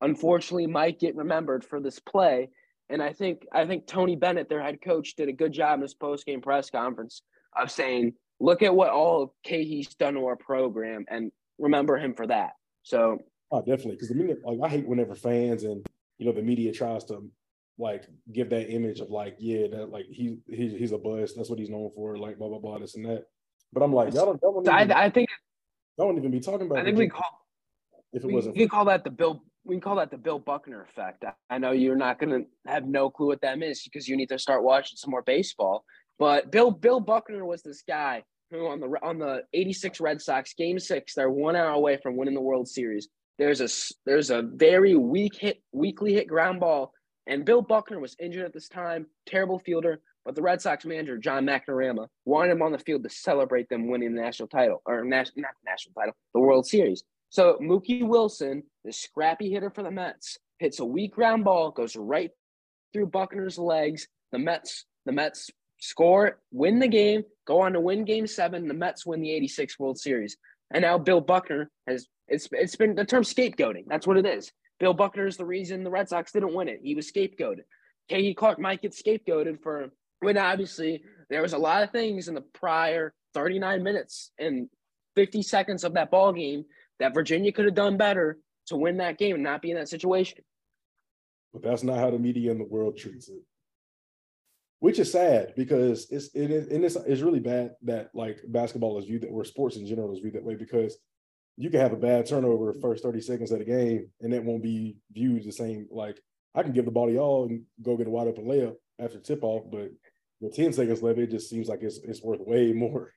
Unfortunately, might get remembered for this play. And I think I think Tony Bennett, their head coach, did a good job in his post game press conference of saying, "Look at what all of Kihei's done to our program, and remember him for that." So Oh, definitely. Because the minute, like, I hate whenever fans and you know the media tries to like give that image of like, yeah, that like he, he he's a bust. That's what he's known for. Like blah blah blah, this and that. But I'm like, y'all don't. don't even, I, I think. Don't even be talking about. I think we call. If it we, wasn't, we call that the Bill. We call that the Bill Buckner effect. I, I know you're not going to have no clue what that is because you need to start watching some more baseball. But Bill Bill Buckner was this guy who on the on the '86 Red Sox Game Six, they're one hour away from winning the World Series There's a there's a very weak hit, weakly hit ground ball, and Bill Buckner was injured at this time. Terrible fielder, but the Red Sox manager John McNamara wanted him on the field to celebrate them winning the national title or national not national title, the World Series. So Mookie Wilson, the scrappy hitter for the Mets, hits a weak ground ball, goes right through Buckner's legs. The Mets, the Mets score, win the game, go on to win game seven. The Mets win the 86 World Series. And now Bill Buckner has it's it's been the term scapegoating. That's what it is. Bill Buckner is the reason the Red Sox didn't win it. He was scapegoated. Kihei Clark might get scapegoated for when obviously there was a lot of things in the prior 39 minutes and 50 seconds of that ball game that Virginia could have done better to win that game and not be in that situation. But that's not how the media in the world treats it which is sad because it's it is and it's, it's really bad that like basketball is viewed that or sports in general is viewed that way because you can have a bad turnover first 30 seconds of the game and it won't be viewed the same like I can give the ball to y'all and go get a wide open layup after tip off, but with 10 seconds left, it just seems like it's it's worth way more.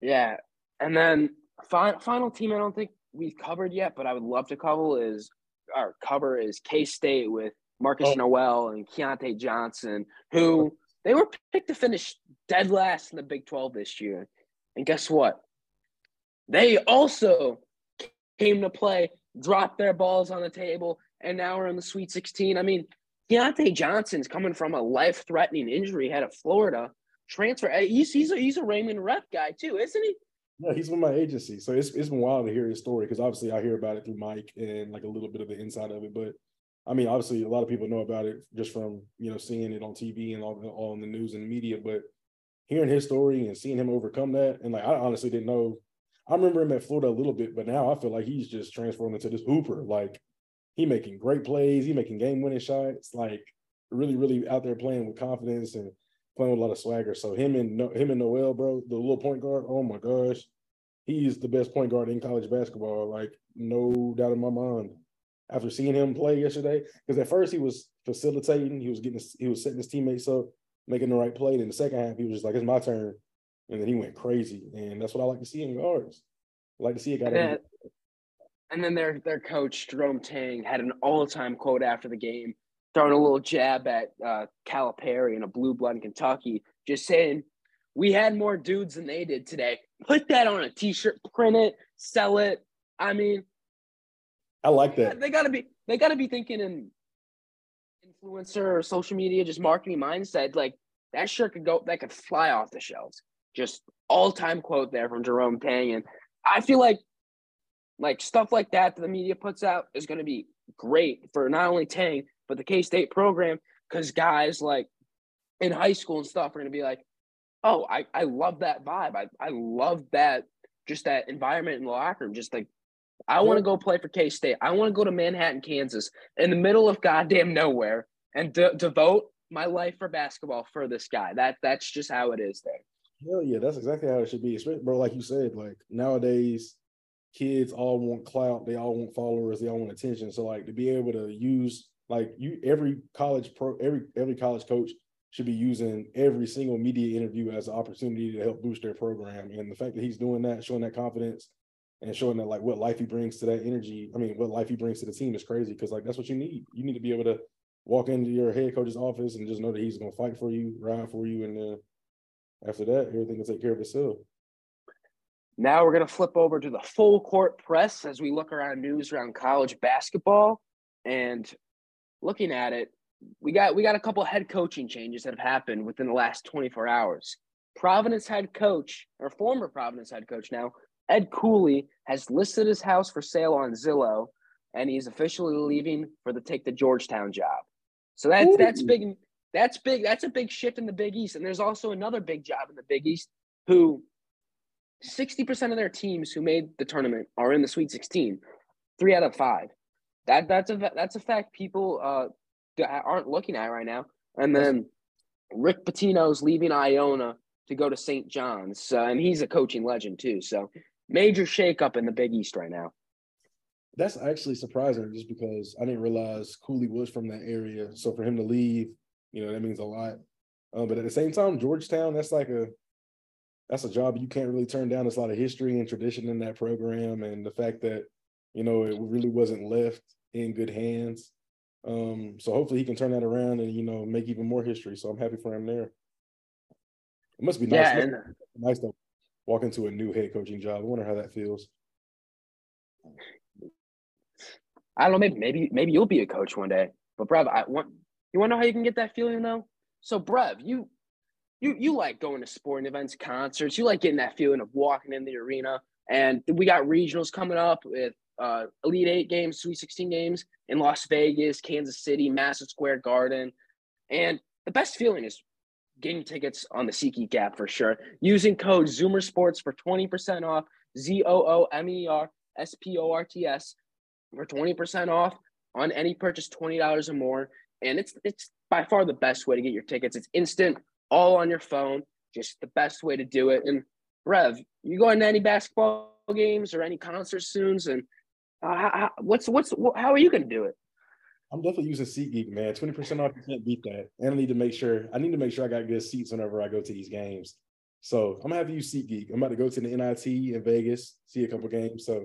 yeah. And then fi- final team I don't think we've covered yet, but I would love to cover is our cover is K State with Marcus oh. Nowell and Keyontae Johnson, who they were picked to finish dead last in the Big 12 this year. And guess what? They also came to play, dropped their balls on the table, and now we're in the Sweet 16. I mean, Keyontae Johnson's coming from a life threatening injury out of Florida. Transfer. He's, he's, a, he's a Raymond Rep guy, too, isn't he? Yeah, he's with my agency. So it's, it's been wild to hear his story because obviously I hear about it through Mike and like a little bit of the inside of it. But I mean, obviously, a lot of people know about it just from you know seeing it on TV and all, all in the news and media. But hearing his story and seeing him overcome that, and like I honestly didn't know. I remember him at Florida a little bit, but now I feel like he's just transformed into this hooper. Like he making great plays, he making game winning shots. Like really, really out there playing with confidence and playing with a lot of swagger. So him and him and Nowell, bro, the little point guard. Oh my gosh, he's the best point guard in college basketball. Like no doubt in my mind after seeing him play yesterday. Because at first he was facilitating, he was getting, he was setting his teammates up, making the right play. In the second half, he was just like, "It's my turn," and then he went crazy. And that's what I like to see in guards. I like to see a guy. And then, and then their their coach Jerome Tang had an all time quote after the game, throwing a little jab at uh, Calipari and a blue blood in Kentucky, just saying. We had more dudes than they did today. Put that on a t-shirt, print it, sell it. I mean, I like that. They gotta be they gotta be thinking in influencer or social media, just marketing mindset. Like that shirt could go that could fly off the shelves. Just all time quote there from Jerome Tang. And I feel like like stuff like that that the media puts out is gonna be great for not only Tang, but the K State program, because guys like in high school and stuff are gonna be like, oh, I, I love that vibe. I, I love that just that environment in the locker room, just like I want to go play for K State. I want to go to Manhattan, Kansas, in the middle of goddamn nowhere, and de- devote my life for basketball for this guy. That that's just how it is there. Hell yeah, that's exactly how it should be. Bro, like you said, like nowadays, kids all want clout, they all want followers, they all want attention. So like to be able to use like you every college pro every every college coach should be using every single media interview as an opportunity to help boost their program. And the fact that he's doing that, showing that confidence, and showing that like what life he brings to that energy. I mean, what life he brings to the team is crazy because like that's what you need. You need to be able to walk into your head coach's office and just know that he's going to fight for you, ride for you, and then after that, everything will take care of itself. Now we're going to flip over to the full court press as we look around news around college basketball and looking at it. We got we got a couple head coaching changes that have happened within the last 24 hours. Providence head coach or former Providence head coach now Ed Cooley has listed his house for sale on Zillow, and he's officially leaving for the take the Georgetown job. So that's Ooh. that's big. That's big. That's a big shift in the Big East. And there's also another big job in the Big East who 60% of their teams who made the tournament are in the Sweet 16. Three out of five. That that's a that's a fact people uh aren't looking at right now. And then Rick Pitino's leaving Iona to go to St. John's, uh, and he's a coaching legend too. So major shakeup in the Big East right now. That's actually surprising just because I didn't realize Cooley was from that area. So for him to leave, you know, that means a lot. Um, but at the same time, Georgetown, that's like a that's a job you can't really turn down. There's a lot of history and tradition in that program, and the fact that you know it really wasn't left in good hands. Um, so hopefully he can turn that around and you know make even more history. So I'm happy for him there. It must be nice. Yeah, and, nice to walk into a new head coaching job. I wonder how that feels. I don't know. Maybe maybe maybe you'll be a coach one day. But Brev, I want you want to know how you can get that feeling though. So Brev, you you you like going to sporting events, concerts. You like getting that feeling of walking in the arena. And we got regionals coming up with uh, Elite Eight games, Sweet 16 games in Las Vegas, Kansas City, Madison Square Garden. And the best feeling is getting tickets on the SeatGeek app for sure. Using code Zoomer Sports for 20% off, Z O O M E R S P O R T S for 20% off on any purchase $20 or more. And it's it's by far the best way to get your tickets. It's instant, all on your phone, just the best way to do it. And Rev, you going to any basketball games or any concerts soon? And uh, how, what's what's how are you going to do it? I'm definitely using SeatGeek, man. Twenty percent off, you can't beat that. And I need to make sure I need to make sure I got good seats whenever I go to these games. So I'm gonna have to use SeatGeek. I'm about to go to the NIT in Vegas, see a couple games. So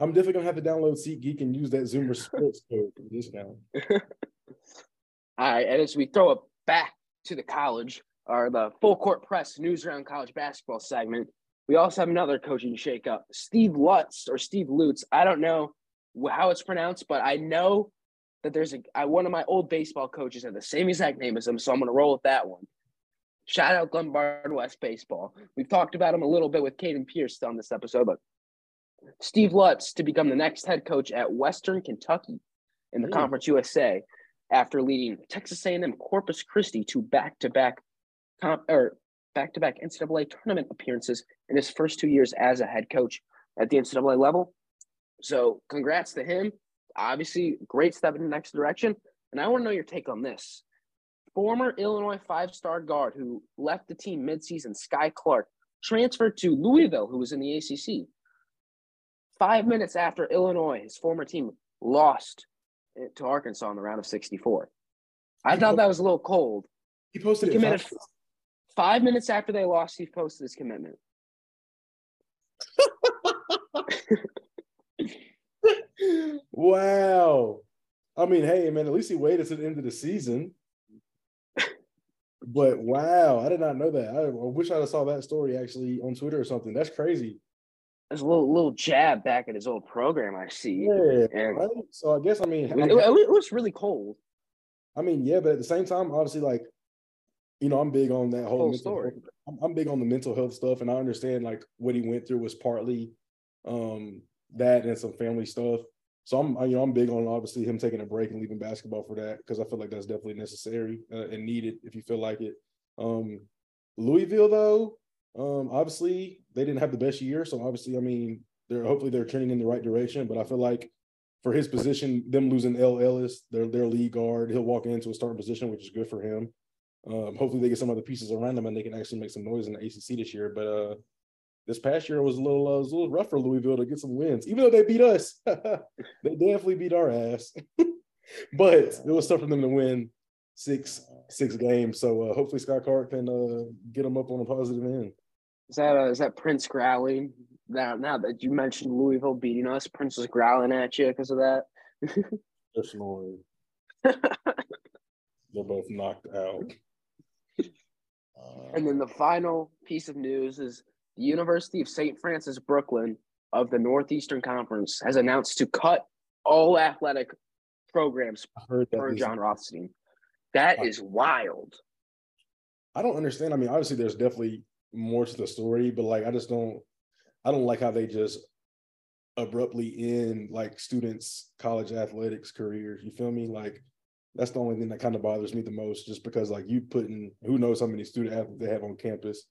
I'm definitely gonna have to download SeatGeek and use that Zoomer Sports code for discount. All right, and as we throw it back to the college or the full court press news around college basketball segment, we also have another coaching shakeup. Steve Lutz or Steve Lutz, I don't know how it's pronounced, but I know that there's a I, one of my old baseball coaches had the same exact name as him, so I'm gonna roll with that one. Shout out Glenbard West Baseball. We've talked about him a little bit with Caden Pierce on this episode, but Steve Lutz to become the next head coach at Western Kentucky in the mm. Conference USA after leading Texas A&M Corpus Christi to back-to-back comp, or back-to-back NCAA tournament appearances in his first two years as a head coach at the NCAA level. So, congrats to him. Obviously, great step in the next direction. And I want to know your take on this. Former Illinois five-star guard who left the team midseason, Skyy Clark, transferred to Louisville, who was in the ACC. Five minutes after Illinois, his former team, lost to Arkansas in the round of 64. I he thought po- that was a little cold. He posted he committed five minutes after they lost. He posted his commitment. Wow. I mean, hey, man, at least he waited to the end of the season. But wow, I did not know that. I, I wish I saw that story actually on Twitter or something. That's crazy. There's a little little jab back at his old program. I see. Yeah. And right? So I guess I mean, it, it, was really cold. I mean, yeah, but at the same time, obviously, like you know, I'm big on that whole, whole story. I'm, I'm, big on the mental health stuff, and I understand like what he went through was partly um, that and some family stuff. So I'm, you know, I'm big on obviously him taking a break and leaving basketball for that because I feel like that's definitely necessary uh, and needed if you feel like it. Um, Louisville though, um, obviously they didn't have the best year, so obviously, I mean, they're hopefully they're trending in the right direction. But I feel like for his position, them losing El Ellis, their their lead guard, he'll walk into a starting position, which is good for him. Um, hopefully they get some other pieces around them and they can actually make some noise in the ACC this year. But uh, this past year was a little uh, was a little rough for Louisville to get some wins, even though they beat us. they definitely beat our ass, but it was tough for them to win six six games. So uh, hopefully Skyy Clark can uh, get them up on a positive end. Is that uh, is that Prince growling? Now, now that you mentioned Louisville beating us, Prince was growling at you because of that. They're snoring. They're both knocked out. and then the final piece of news is the University of St. Francis Brooklyn of the Northeastern Conference has announced to cut all athletic programs for Jon Rothstein. That is wild. I don't understand. I mean, obviously, there's definitely more to the story, but like, I just don't. I don't like how they just abruptly end like students' college athletics careers. You feel me? Like, that's the only thing that kind of bothers me the most, just because like you putting who knows how many student athletes they have on campus,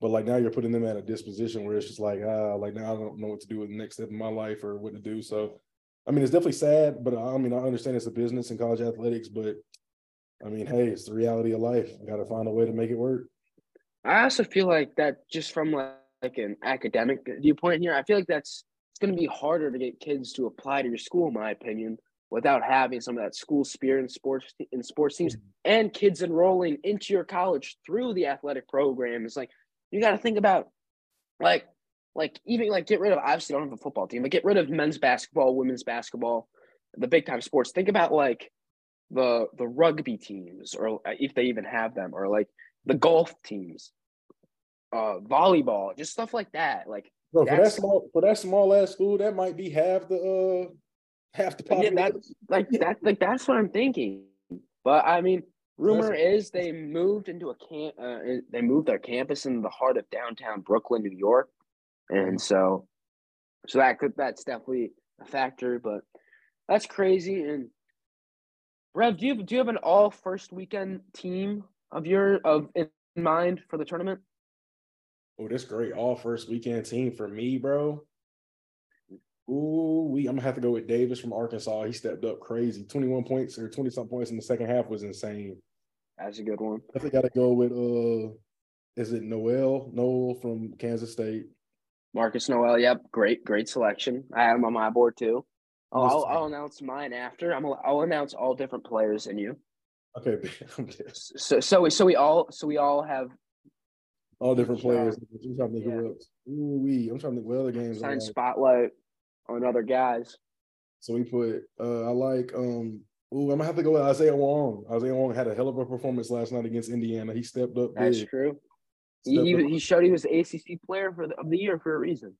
but like now you're putting them at a disposition where it's just like ah, like now I don't know what to do with the next step in my life or what to do. So, I mean, it's definitely sad, but I mean, I understand it's a business in college athletics, but I mean, hey, it's the reality of life. You got to find a way to make it work. I also feel like that just from like an academic viewpoint here, I feel like that's it's going to be harder to get kids to apply to your school, in my opinion, without having some of that school spirit in sports in sports teams mm-hmm. and kids enrolling into your college through the athletic program. It's like you got to think about like like even like get rid of obviously don't have a football team, but get rid of men's basketball, women's basketball, the big time sports. Think about like the the rugby teams, or uh, if they even have them, or like the golf teams, uh, volleyball, just stuff like that. Like Bro, for that small for that small ass school, that might be half the uh half the population. Yeah, that's like that's like that's what I'm thinking. But I mean, rumor is they moved into a camp. Uh, they moved their campus in the heart of downtown Brooklyn, New York, and so so that could that's definitely a factor. But that's crazy. And Rev, do you do you have an all first weekend team of your of in mind for the tournament? Oh, that's great. All first weekend team for me, bro. Ooh, we I'm gonna have to go with Davis from Arkansas. He stepped up crazy. 21 points or 20 something points in the second half was insane. That's a good one. I think I gotta go with uh is it Nowell Nowell from Kansas State? Marcus Nowell, yep, great, great selection. I have him on my board too. Oh, I'll, I'll announce mine after. I'm I'll announce all different players in you. Okay. so so we so we all so we all have all different players. I'm trying to think yeah. who else. Ooh, we. I'm trying to think what other games. Sign spotlight on other guys. So we put. uh I like. um Ooh, I'm gonna have to go with Isaiah Wong. Isaiah Wong had a hell of a performance last night against Indiana. He stepped up. That's big. true. He, he, showed he was the ACC player for the, of the year for a reason.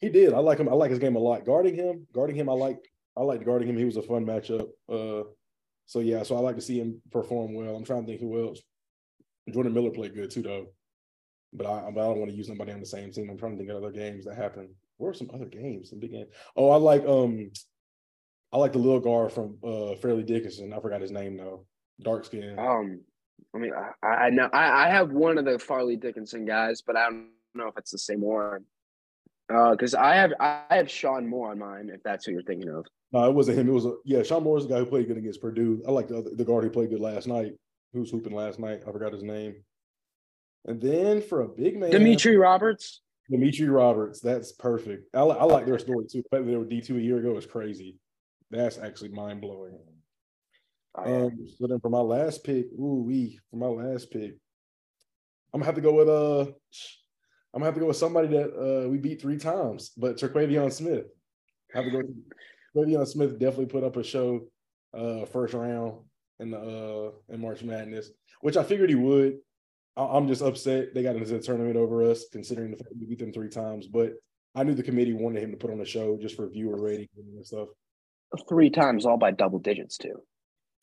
He did. I like him. I like his game a lot. Guarding him, guarding him. I like. I liked guarding him. He was a fun matchup. Uh, so yeah. So I like to see him perform well. I'm trying to think who else. Jordan Miller played good too, though. But I, but I don't want to use somebody on the same team. I'm trying to think of other games that happen. Where are some other games? Big game. Oh, I like um, I like the little guard from uh Fairleigh Dickinson. I forgot his name though. Dark skin. Um, I mean, I, I know I, I have one of the Fairleigh Dickinson guys, but I don't know if it's the same one. Uh, because I have I have Sean Moore on mine. If that's who you're thinking of. No, it wasn't him. It was a, yeah. Sean Moore is the guy who played good against Purdue. I like the other, the guard who played good last night. Who was hooping last night? I forgot his name. And then for a big man, Demetre Roberts. Demetre Roberts, that's perfect. I, I like their story too. The they were D two a year ago is crazy. That's actually mind blowing. Um, so then for my last pick, ooh wee, for my last pick, I'm gonna have to go with uh, I'm gonna have to go with somebody that uh we beat three times, but Terquavion Smith. I have to go. Terquavion Smith definitely put up a show, uh, first round in the uh in March Madness, which I figured he would. I'm just upset they got into the tournament over us, considering the fact we beat them three times. But I knew the committee wanted him to put on a show just for viewer rating and stuff. Three times, all by double digits too.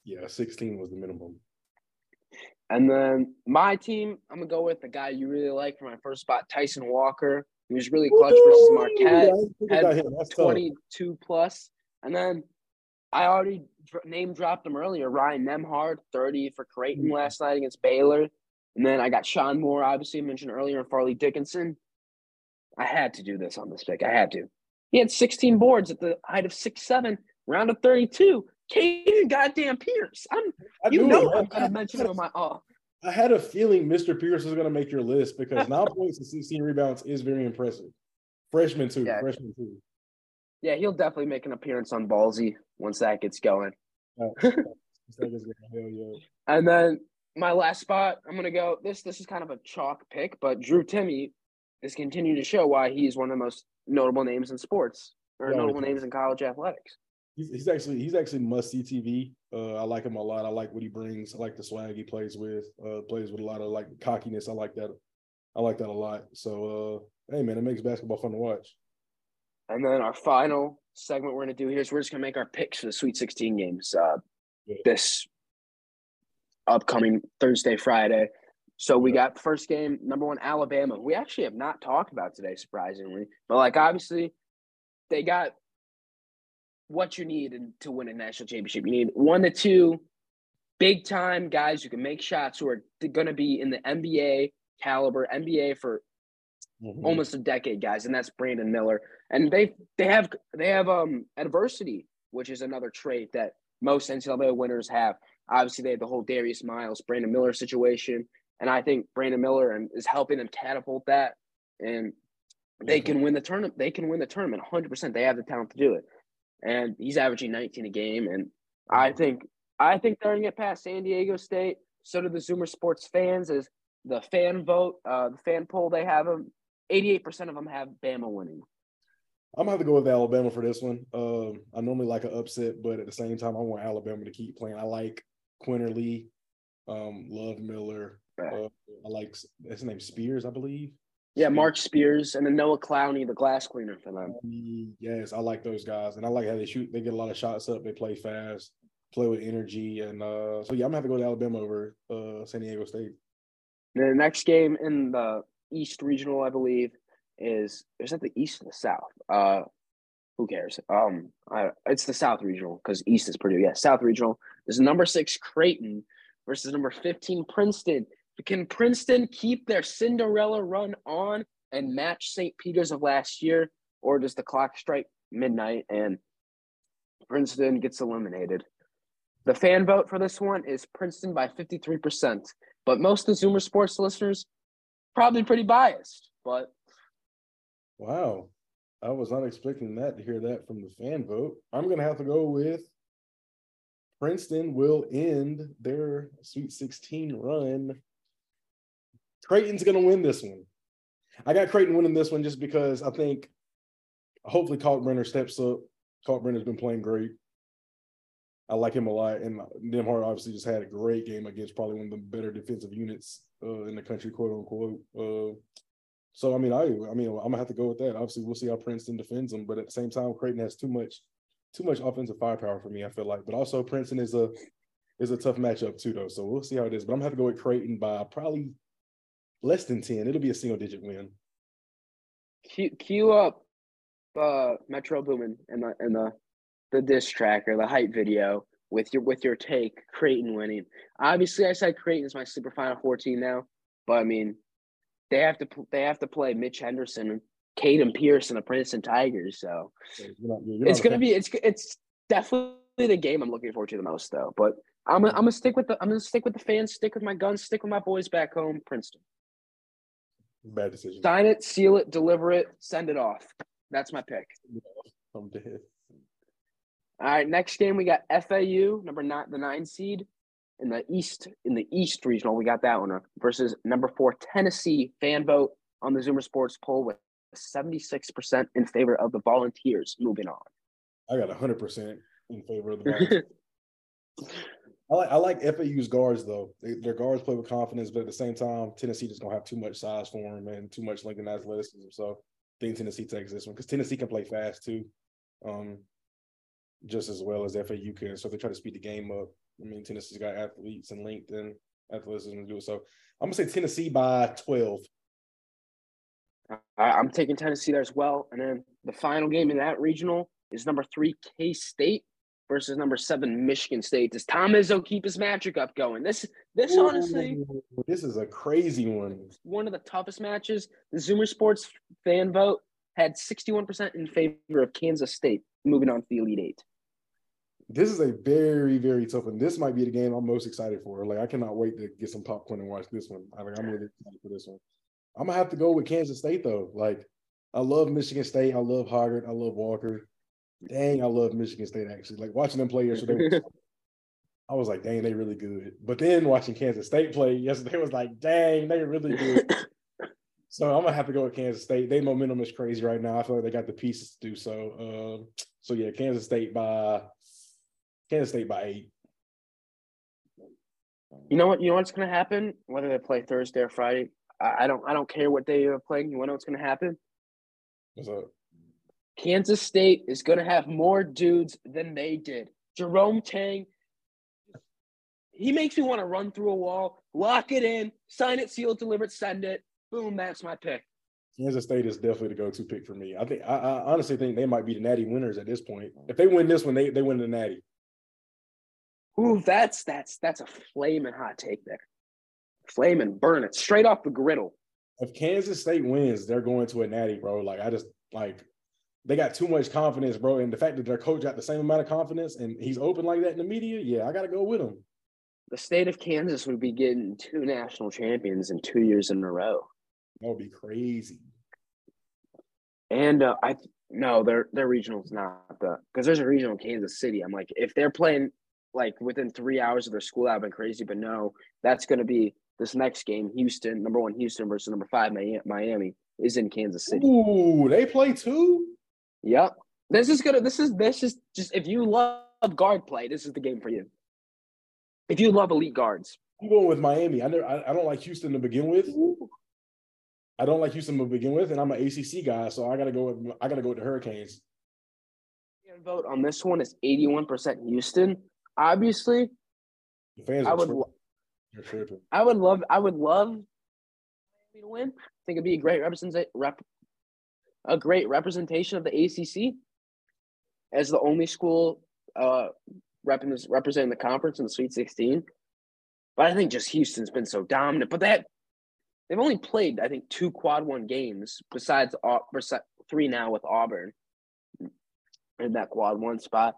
Yeah, 16 was the minimum. And then my team, I'm gonna go with the guy you really like for my first spot, Tyson Walker. He was really clutch versus Marquette, had 22 tough. plus. And then I already name dropped him earlier, Ryan Nembhard, 30 for Creighton mm-hmm. last night against Baylor. And then I got Sean Moore, obviously I mentioned earlier, and Fairleigh Dickinson. I had to do this on this pick. I had to. He had 16 boards at the height of six seven, round of 32. Caden goddamn Pierce. I'm I you know I'm gonna mention him on my oh. I had a feeling Mr. Pierce was gonna make your list because nine points and 16 rebounds is very impressive. Freshman too, yeah. freshman too. Yeah, he'll definitely make an appearance on Ballsy once that gets going. and then my last spot, I'm gonna go. This this is kind of a chalk pick, but Drew Timme is continuing to show why he's one of the most notable names in sports or yeah, notable names in college athletics. He's, he's actually he's actually must see TV. Uh, I like him a lot. I like what he brings. I like the swag he plays with. Uh, plays with a lot of like cockiness. I like that. I like that a lot. So uh, hey man, it makes basketball fun to watch. And then our final segment we're gonna do here is we're just gonna make our picks for the Sweet 16 games. Uh, yeah. This upcoming Thursday, Friday. So we got first game, number one, Alabama. We actually have not talked about today, surprisingly. But like obviously, they got what you need to win a national championship. You need one to two big time guys who can make shots who are going to be in the NBA caliber, NBA for mm-hmm. almost a decade, guys, and that's Brandon Miller. And they they have they have um adversity, which is another trait that most NCAA winners have. Obviously, they had the whole Darius Miles, Brandon Miller situation, and I think Brandon Miller and is helping them catapult that, and they can win the tournament. They can win the tournament 100. percent They have the talent to do it, and he's averaging 19 a game, and I think I think they're gonna get past San Diego State. So do the Zoomer Sports fans, as the fan vote, uh, the fan poll, they have them. Eighty-eight percent of them have Bama winning. I'm gonna have to go with Alabama for this one. Um, I normally like an upset, but at the same time, I want Alabama to keep playing. I like Quinerly, um, Love Miller. Uh, I like his name Spears, I believe. Yeah, Mark Spears and then Noah Clowney, the glass cleaner for them. Yes, I like those guys, and I like how they shoot. They get a lot of shots up. They play fast, play with energy, and uh, so yeah, I'm gonna have to go to Alabama over uh, San Diego State. The next game in the East Regional, I believe, is is that the East or the South? Uh, who cares? Um, I, it's the South Regional because East is Purdue. Yeah, South Regional is number six Creighton versus number fifteen Princeton. Can Princeton keep their Cinderella run on and match St. Peter's of last year, or does the clock strike midnight and Princeton gets eliminated? The fan vote for this one is Princeton by 53%, but most of the Zoomer Sports listeners probably pretty biased. But wow, I was not expecting that to hear that from the fan vote. I'm gonna have to go with Princeton will end their Sweet 16 run Creighton's going to win this one. I got Creighton winning this one just because I think hopefully Kalkbrenner steps up. Kalkbrenner's been playing great. I like him a lot. And Nembhard obviously just had a great game against probably one of the better defensive units uh, in the country, quote unquote. Uh, so I mean, I I mean, I'm gonna have to go with that. Obviously, we'll see how Princeton defends them, but at the same time, Creighton has too much too much offensive firepower for me. I feel like, but also Princeton is a is a tough matchup too, though. So we'll see how it is. But I'm gonna have to go with Creighton by probably less than 10. It'll be a single digit win. Cue, up uh, Metro Boomin and the and the the diss track or the hype video with your with your take Creighton winning. Obviously, I said Creighton is my super final 14 now, but I mean they have to they have to play Mitch Henderson Caden Pierce and the Princeton Tigers. So you're not, you're it's gonna be it's it's definitely the game I'm looking forward to the most though. But I'm gonna, I'm gonna stick with the I'm gonna stick with the fans, stick with my guns, stick with my boys back home, Princeton. Bad decision. Sign it, seal it, deliver it, send it off. That's my pick. I'm dead. All right, next game we got FAU, number nine, the nine seed in the East in the East regional. We got that one uh, versus number four Tennessee. Fan vote on the Zoomer Sports poll with seventy six percent in favor of the Volunteers. Moving on. I got hundred percent in favor of the Volunteers. I like I like FAU's guards though. They, their guards play with confidence, but at the same time, Tennessee just gonna have too much size for them and too much length and athleticism. So I think Tennessee takes this one because Tennessee can play fast too, um, just as well as FAU can. So if they try to speed the game up, I mean Tennessee's got athletes and length and athleticism to do it. So I'm gonna say Tennessee by 12. I'm taking Tennessee there as well. And then the final game in that regional is number three K State versus number seven Michigan State. Does Tom Izzo keep his magic up going? This this Ooh, honestly this is a crazy one. One of the toughest matches. The Zoomer Sports fan vote had 61% in favor of Kansas State moving on to the Elite Eight. This is a very, very tough one. This might be the game I'm most excited for. Like I cannot wait to get some popcorn and watch this one. I mean, I'm really excited for this one. I'm gonna have to go with Kansas State though. Like I love Michigan State. I love Hoggard. I love Walker dang, I love Michigan State actually. Like watching them play yesterday, I was like, dang, they really good. But then watching Kansas State play yesterday was like, dang, they really good. so I'm gonna have to go with Kansas State. Their momentum is crazy right now. I feel like they got the pieces to do so. Um, so yeah, Kansas State by Kansas State by eight. You know what? You know what's gonna happen? Whether they play Thursday or Friday, I, don't. I don't care what they are playing. You know what's gonna happen? What's up? Kansas State is going to have more dudes than they did. Jerome Tang, he makes me want to run through a wall, lock it in, sign it, seal it, deliver it, send it. Boom, that's my pick. Kansas State is definitely the go-to pick for me. I think I, I, honestly think they might be the Natty winners at this point. If they win this one, they they win the Natty. Ooh, that's that's that's a flaming hot take there. Flame and burn it straight off the griddle. If Kansas State wins, they're going to a Natty, bro. Like I just like they got too much confidence, bro. And the fact that their coach got the same amount of confidence and he's open like that in the media, yeah, I got to go with him. The state of Kansas would be getting two national champions in two years in a row. That would be crazy. And uh, I no, their their regional's not the because there's a regional in Kansas City. I'm like, if they're playing like within three hours of their school, I've been crazy. But no, that's going to be this next game, Houston, number one Houston versus number five Miami, is in Kansas City. Ooh, they play too. Yep. This is gonna. This is this is just if you love guard play, this is the game for you. If you love elite guards, I'm going with Miami. I never, I, I don't like Houston to begin with. I don't like Houston to begin with, and I'm an ACC guy, so I gotta go with I gotta go with the Hurricanes. Vote on this one is 81% Houston. Obviously, the fans I would. I would love. I would love Miami to win. I think it'd be a great represent rep, a great representation of the ACC as the only school uh, rep- representing the conference in the Sweet 16. But I think just Houston's been so dominant. But that they've only played, I think, two quad one games besides three now with Auburn in that quad one spot.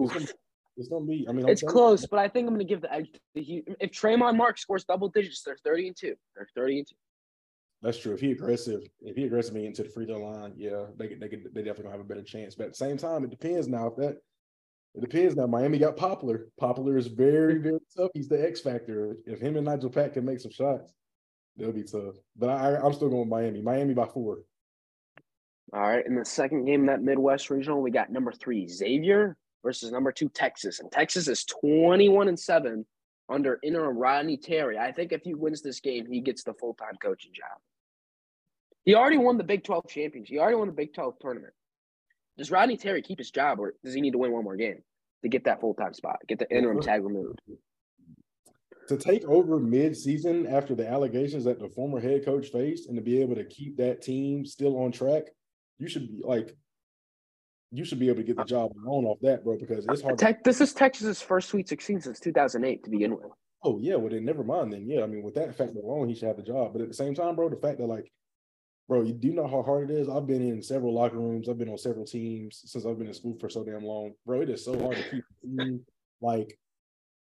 Oof. It's gonna be. I mean, it's close, you. but I think I'm gonna give the edge to If Tramon Mark scores double digits, they're 30 and two. They're 30 and two. That's true. If he aggressive, if he aggressive me into the free throw line, yeah, they they they definitely gonna have a better chance. But at the same time, it depends now. If that it depends now. Miami got Poplar. Poplar is very, very tough. He's the X factor. If him and Nigel Pack can make some shots, they'll be tough. But I, I'm still going Miami. Miami by four. All right. In the second game, that Midwest regional, we got number three Xavier versus number two Texas, and Texas is 21 and seven under interim Rodney Terry. I think if he wins this game, he gets the full time coaching job. He already won the Big 12 championship. He already won the Big 12 tournament. Does Rodney Terry keep his job, or does he need to win one more game to get that full time spot, get the interim tag removed? To take over mid-season after the allegations that the former head coach faced, and to be able to keep that team still on track, you should be like, you should be able to get the uh, job alone off that, bro, because it's hard. Tech, this is Texas's first Sweet 16 since 2008 to begin with. Oh yeah, well then never mind. Then yeah, I mean with that fact alone, he should have the job. But at the same time, bro, the fact that like bro, you do know how hard it is. I've been in several locker rooms. I've been on several teams since I've been in school for so damn long, bro. It is so hard to keep like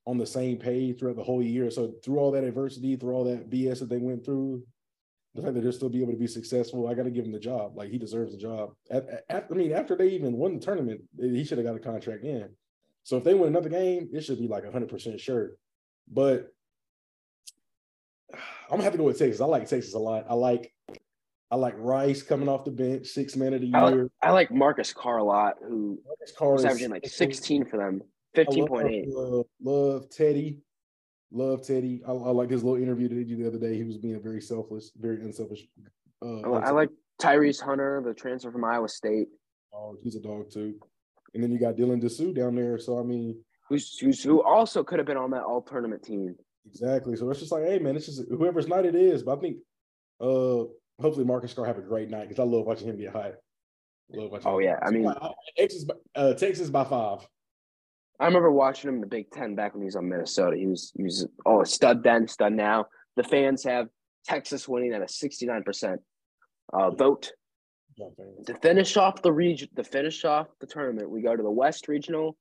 on the same page throughout the whole year. So through all that adversity, through all that BS that they went through, the fact that they'll still be able to be successful, I got to give him the job. Like he deserves the job. At, at, I mean, after they even won the tournament, eh, he should have got a contract in. So if they win another game, it should be like hundred percent sure. But I'm gonna have to go with Texas. I like Texas a lot. I like I like Rice coming off the bench, six man of the year. I like, I like Marcus Carr a lot, who Marcus Carr was averaging like 16 for them, 15.8. Love, uh, love, Teddy. Love Teddy. I, I, like his little interview that he did the other day. He was being very selfless, very unselfish. Uh, I like Tyrese Hunter, the transfer from Iowa State. Oh, he's a dog too. And then you got Dylan Disu down there. So I mean, who's, who's who also could have been on that all tournament team. Exactly. So it's just like, hey man, it's just whoever's night it is. But I think uh hopefully Marcus Carr have a great night because I love watching him get hot. oh yeah, I mean Texas, uh, Texas by five. I remember watching him in the Big Ten back when he was on Minnesota. He was he was oh a stud then, stud now. The fans have Texas winning at a sixty nine percent uh, vote. To finish off the region, to finish off the tournament, we go to the West Regional,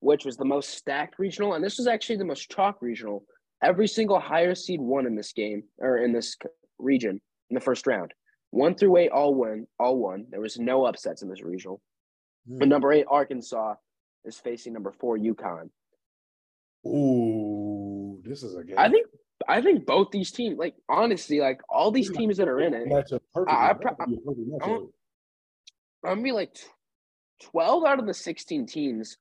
which was the most stacked regional, and this was actually the most chalk regional. Every single higher seed won in this game or in this region in the first round. One through eight all won, all won. There was no upsets in this regional. Mm. But number eight, Arkansas, is facing number four, UConn. Ooh, this is a game. I think I think both these teams, like honestly, like all these teams that are in it, that's a perfect. I, I, I'm, I'm gonna be like twelve out of the sixteen teams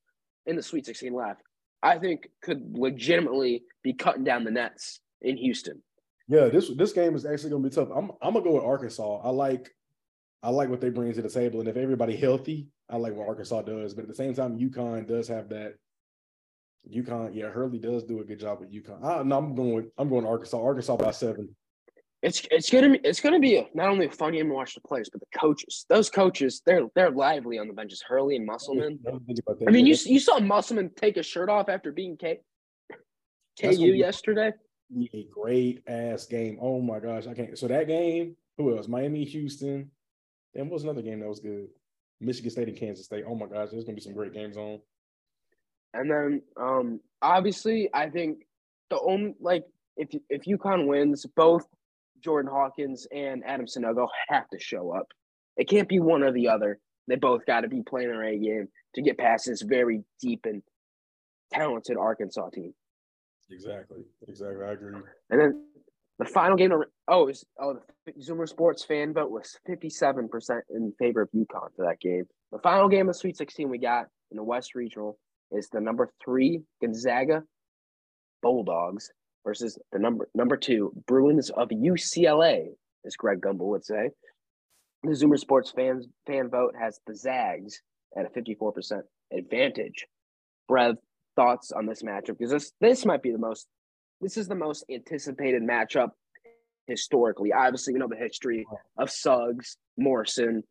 in the Sweet Sixteen left. I think could legitimately be cutting down the nets in Houston. Yeah, this this game is actually gonna be tough. I'm I'm gonna go with Arkansas. I like I like what they bring to the table, and if everybody healthy, I like what Arkansas does. But at the same time, UConn does have that. UConn, yeah, Hurley does do a good job with UConn. I, no, I'm going with I'm going Arkansas. Arkansas by seven. It's it's gonna be it's gonna be a, not only a fun game to watch the players, but the coaches. Those coaches, they're they're lively on the benches. Hurley and Musselman. I mean, you you saw Musselman take a shirt off after beating K, KU yesterday a great ass game. Oh my gosh, I can't. So that game, who else? Miami, Houston. Then what was another game that was good? Michigan State and Kansas State. Oh my gosh, there's gonna be some great games on. And then, um, obviously, I think the only like if if UConn wins, both Jordan Hawkins and Adama Sanogo have to show up. It can't be one or the other. They both got to be playing their A game to get past this very deep and talented Arkansas team. Exactly. Exactly. I agree. And then the final game, oh, was, oh, the Zoomer Sports fan vote was 57% in favor of UConn for that game. The final game of Sweet 16 we got in the West Regional is the number three Gonzaga Bulldogs versus the number number two Bruins of UCLA, as Greg Gumbel would say. The Zoomer Sports fans fan vote has the Zags at a 54% advantage. Brev, thoughts on this matchup? Because this this might be the most this is the most anticipated matchup historically. Obviously, we know the history of Suggs, Morrison.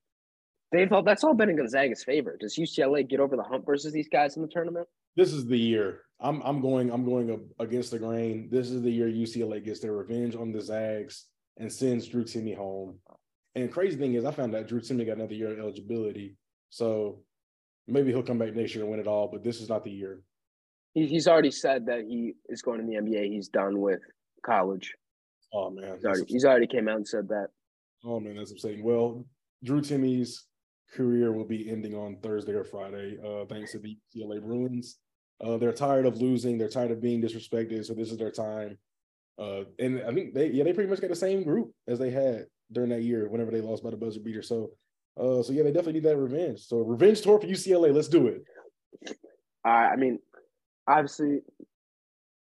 They've all that's all been in Gonzaga's favor. Does UCLA get over the hump versus these guys in the tournament? This is the year. I'm I'm going I'm going against the grain. This is the year UCLA gets their revenge on the Zags and sends Drew Timme home. And crazy thing is, I found out Drew Timme got another year of eligibility, so maybe he'll come back next year and win it all. But this is not the year he, he's already said that he is going to the NBA. He's done with college. Oh man, he's already, he's already came out and said that. Oh man, that's upsetting. Well, Drew Timme's career will be ending on Thursday or Friday, uh, thanks to the UCLA Bruins. Uh, they're tired of losing. They're tired of being disrespected. So this is their time. Uh, and I think they, yeah, they pretty much got the same group as they had during that year whenever they lost by the buzzer beater. So, uh, so yeah, they definitely need that revenge. So revenge tour for UCLA. Let's do it. I mean, obviously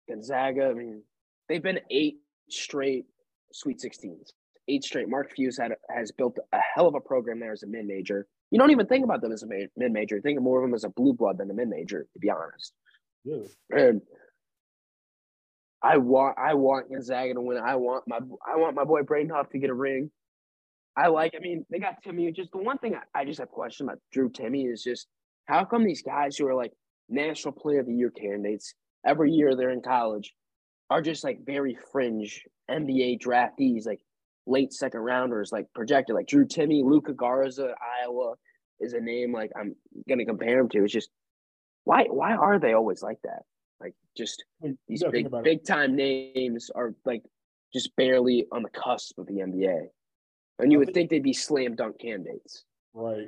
Gonzaga. I mean, they've been eight straight Sweet 16s, eight straight. Mark Few had has built a hell of a program there as a mid major. You don't even think about them as a mid major. Think more of them as a blue blood than a mid major, to be honest. Yeah. And I want I want Gonzaga to win. I want my I want my boy Bradenhoff to get a ring. I like. I mean, they got Timme. Just the one thing I, I just have a question about Drew Timme is just how come these guys who are like National Player of the Year candidates every year they're in college are just like very fringe NBA draftees, like late second rounders, like projected, like Drew Timme, Luka Garza, Iowa is a name like I'm gonna compare him to. It's just why why are they always like that? Like just these big big time names are like just barely on the cusp of the NBA. And you would think they'd be slam dunk candidates. Right.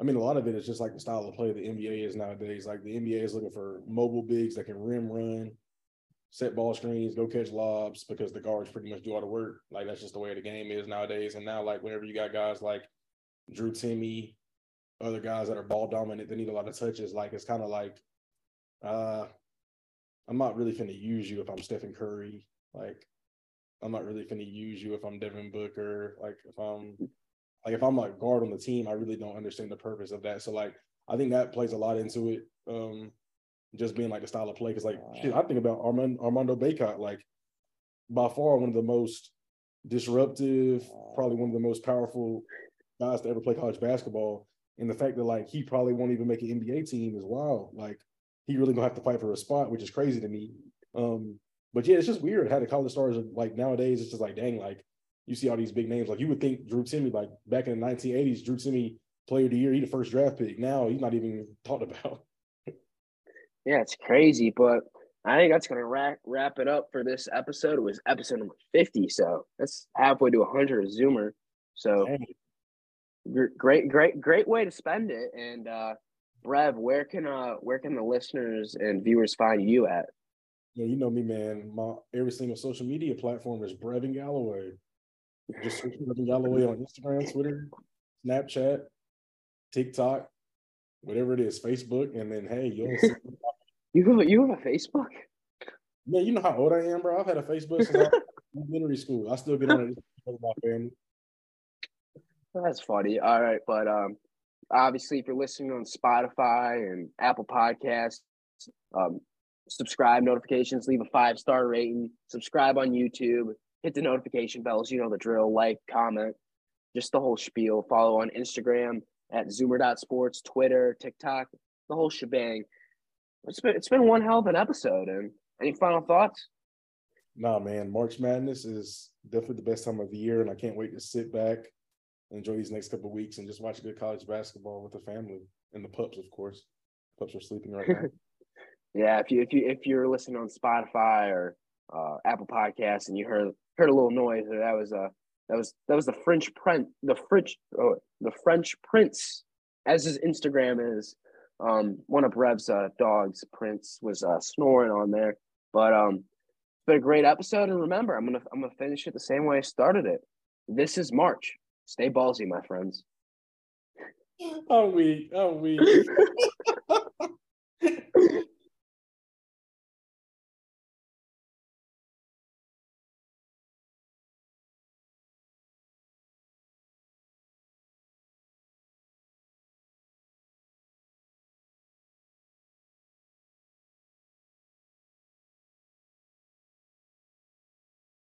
I mean, a lot of it is just like the style of play the NBA is nowadays. Like the NBA is looking for mobile bigs that can rim run, set ball screens, go catch lobs because the guards pretty much do all the work. Like that's just the way the game is nowadays. And now, like whenever you got guys like Drew Timme, other guys that are ball dominant, they need a lot of touches. Like it's kind of like, uh, I'm not really finna use you if I'm Stephen Curry. Like I'm not really finna use you if I'm Devin Booker. Like if I'm like if I'm like guard on the team, I really don't understand the purpose of that. So like I think that plays a lot into it. Um, just being like the style of play. Cause like shit, I think about Armand, Armando Bacot, like by far one of the most disruptive, probably one of the most powerful guys to ever play college basketball. And the fact that like he probably won't even make an NBA team is wild. Like he really gonna have to fight for a spot, which is crazy to me. Um, but yeah, it's just weird how the college stars are like nowadays. It's just like dang, like you see all these big names. Like you would think Drew Timme, like back in the 1980s, Drew Timme player of the year, he the first draft pick. Now he's not even talked about. yeah, it's crazy, but I think that's gonna wrap wrap it up for this episode. It was episode number 50, so that's halfway to 100 of Zoomer. So great, great, great way to spend it. And uh Brev, where can uh where can the listeners and viewers find you at? Yeah, you know me, man. My every single social media platform is Brevin Galloway. Just search Brevin Galloway on Instagram, Twitter, Snapchat, TikTok, whatever it is, Facebook, and then hey, you'll see. you have a, you have a Facebook? Yeah, you know how old I am, bro. I've had a Facebook since elementary school. I still get on it with my family. That's funny. All right, but um, obviously, if you're listening on Spotify and Apple Podcasts, um, subscribe, notifications, leave a five star rating, subscribe on YouTube, hit the notification bells. You know the drill. Like, comment, just the whole spiel. Follow on Instagram at Zoomer.sports, Twitter, TikTok, the whole shebang. It's been it's been one hell of an episode. And any final thoughts? Nah, man. March Madness is definitely the best time of the year, and I can't wait to sit back, and enjoy these next couple weeks, and just watch good college basketball with the family and the pups, of course. Pups are sleeping right now. yeah, if you if you if you're listening on Spotify or uh, Apple Podcasts and you heard heard a little noise. That was a uh, that was that was the French print the French oh, the French Prince, as his Instagram is. Um, one of Rev's uh, dogs, Prince, was uh, snoring on there. But But um, it's been a great episode, and remember, I'm gonna I'm gonna finish it the same way I started it. This is March. Stay ballsy, my friends. Oh, we, oh, we.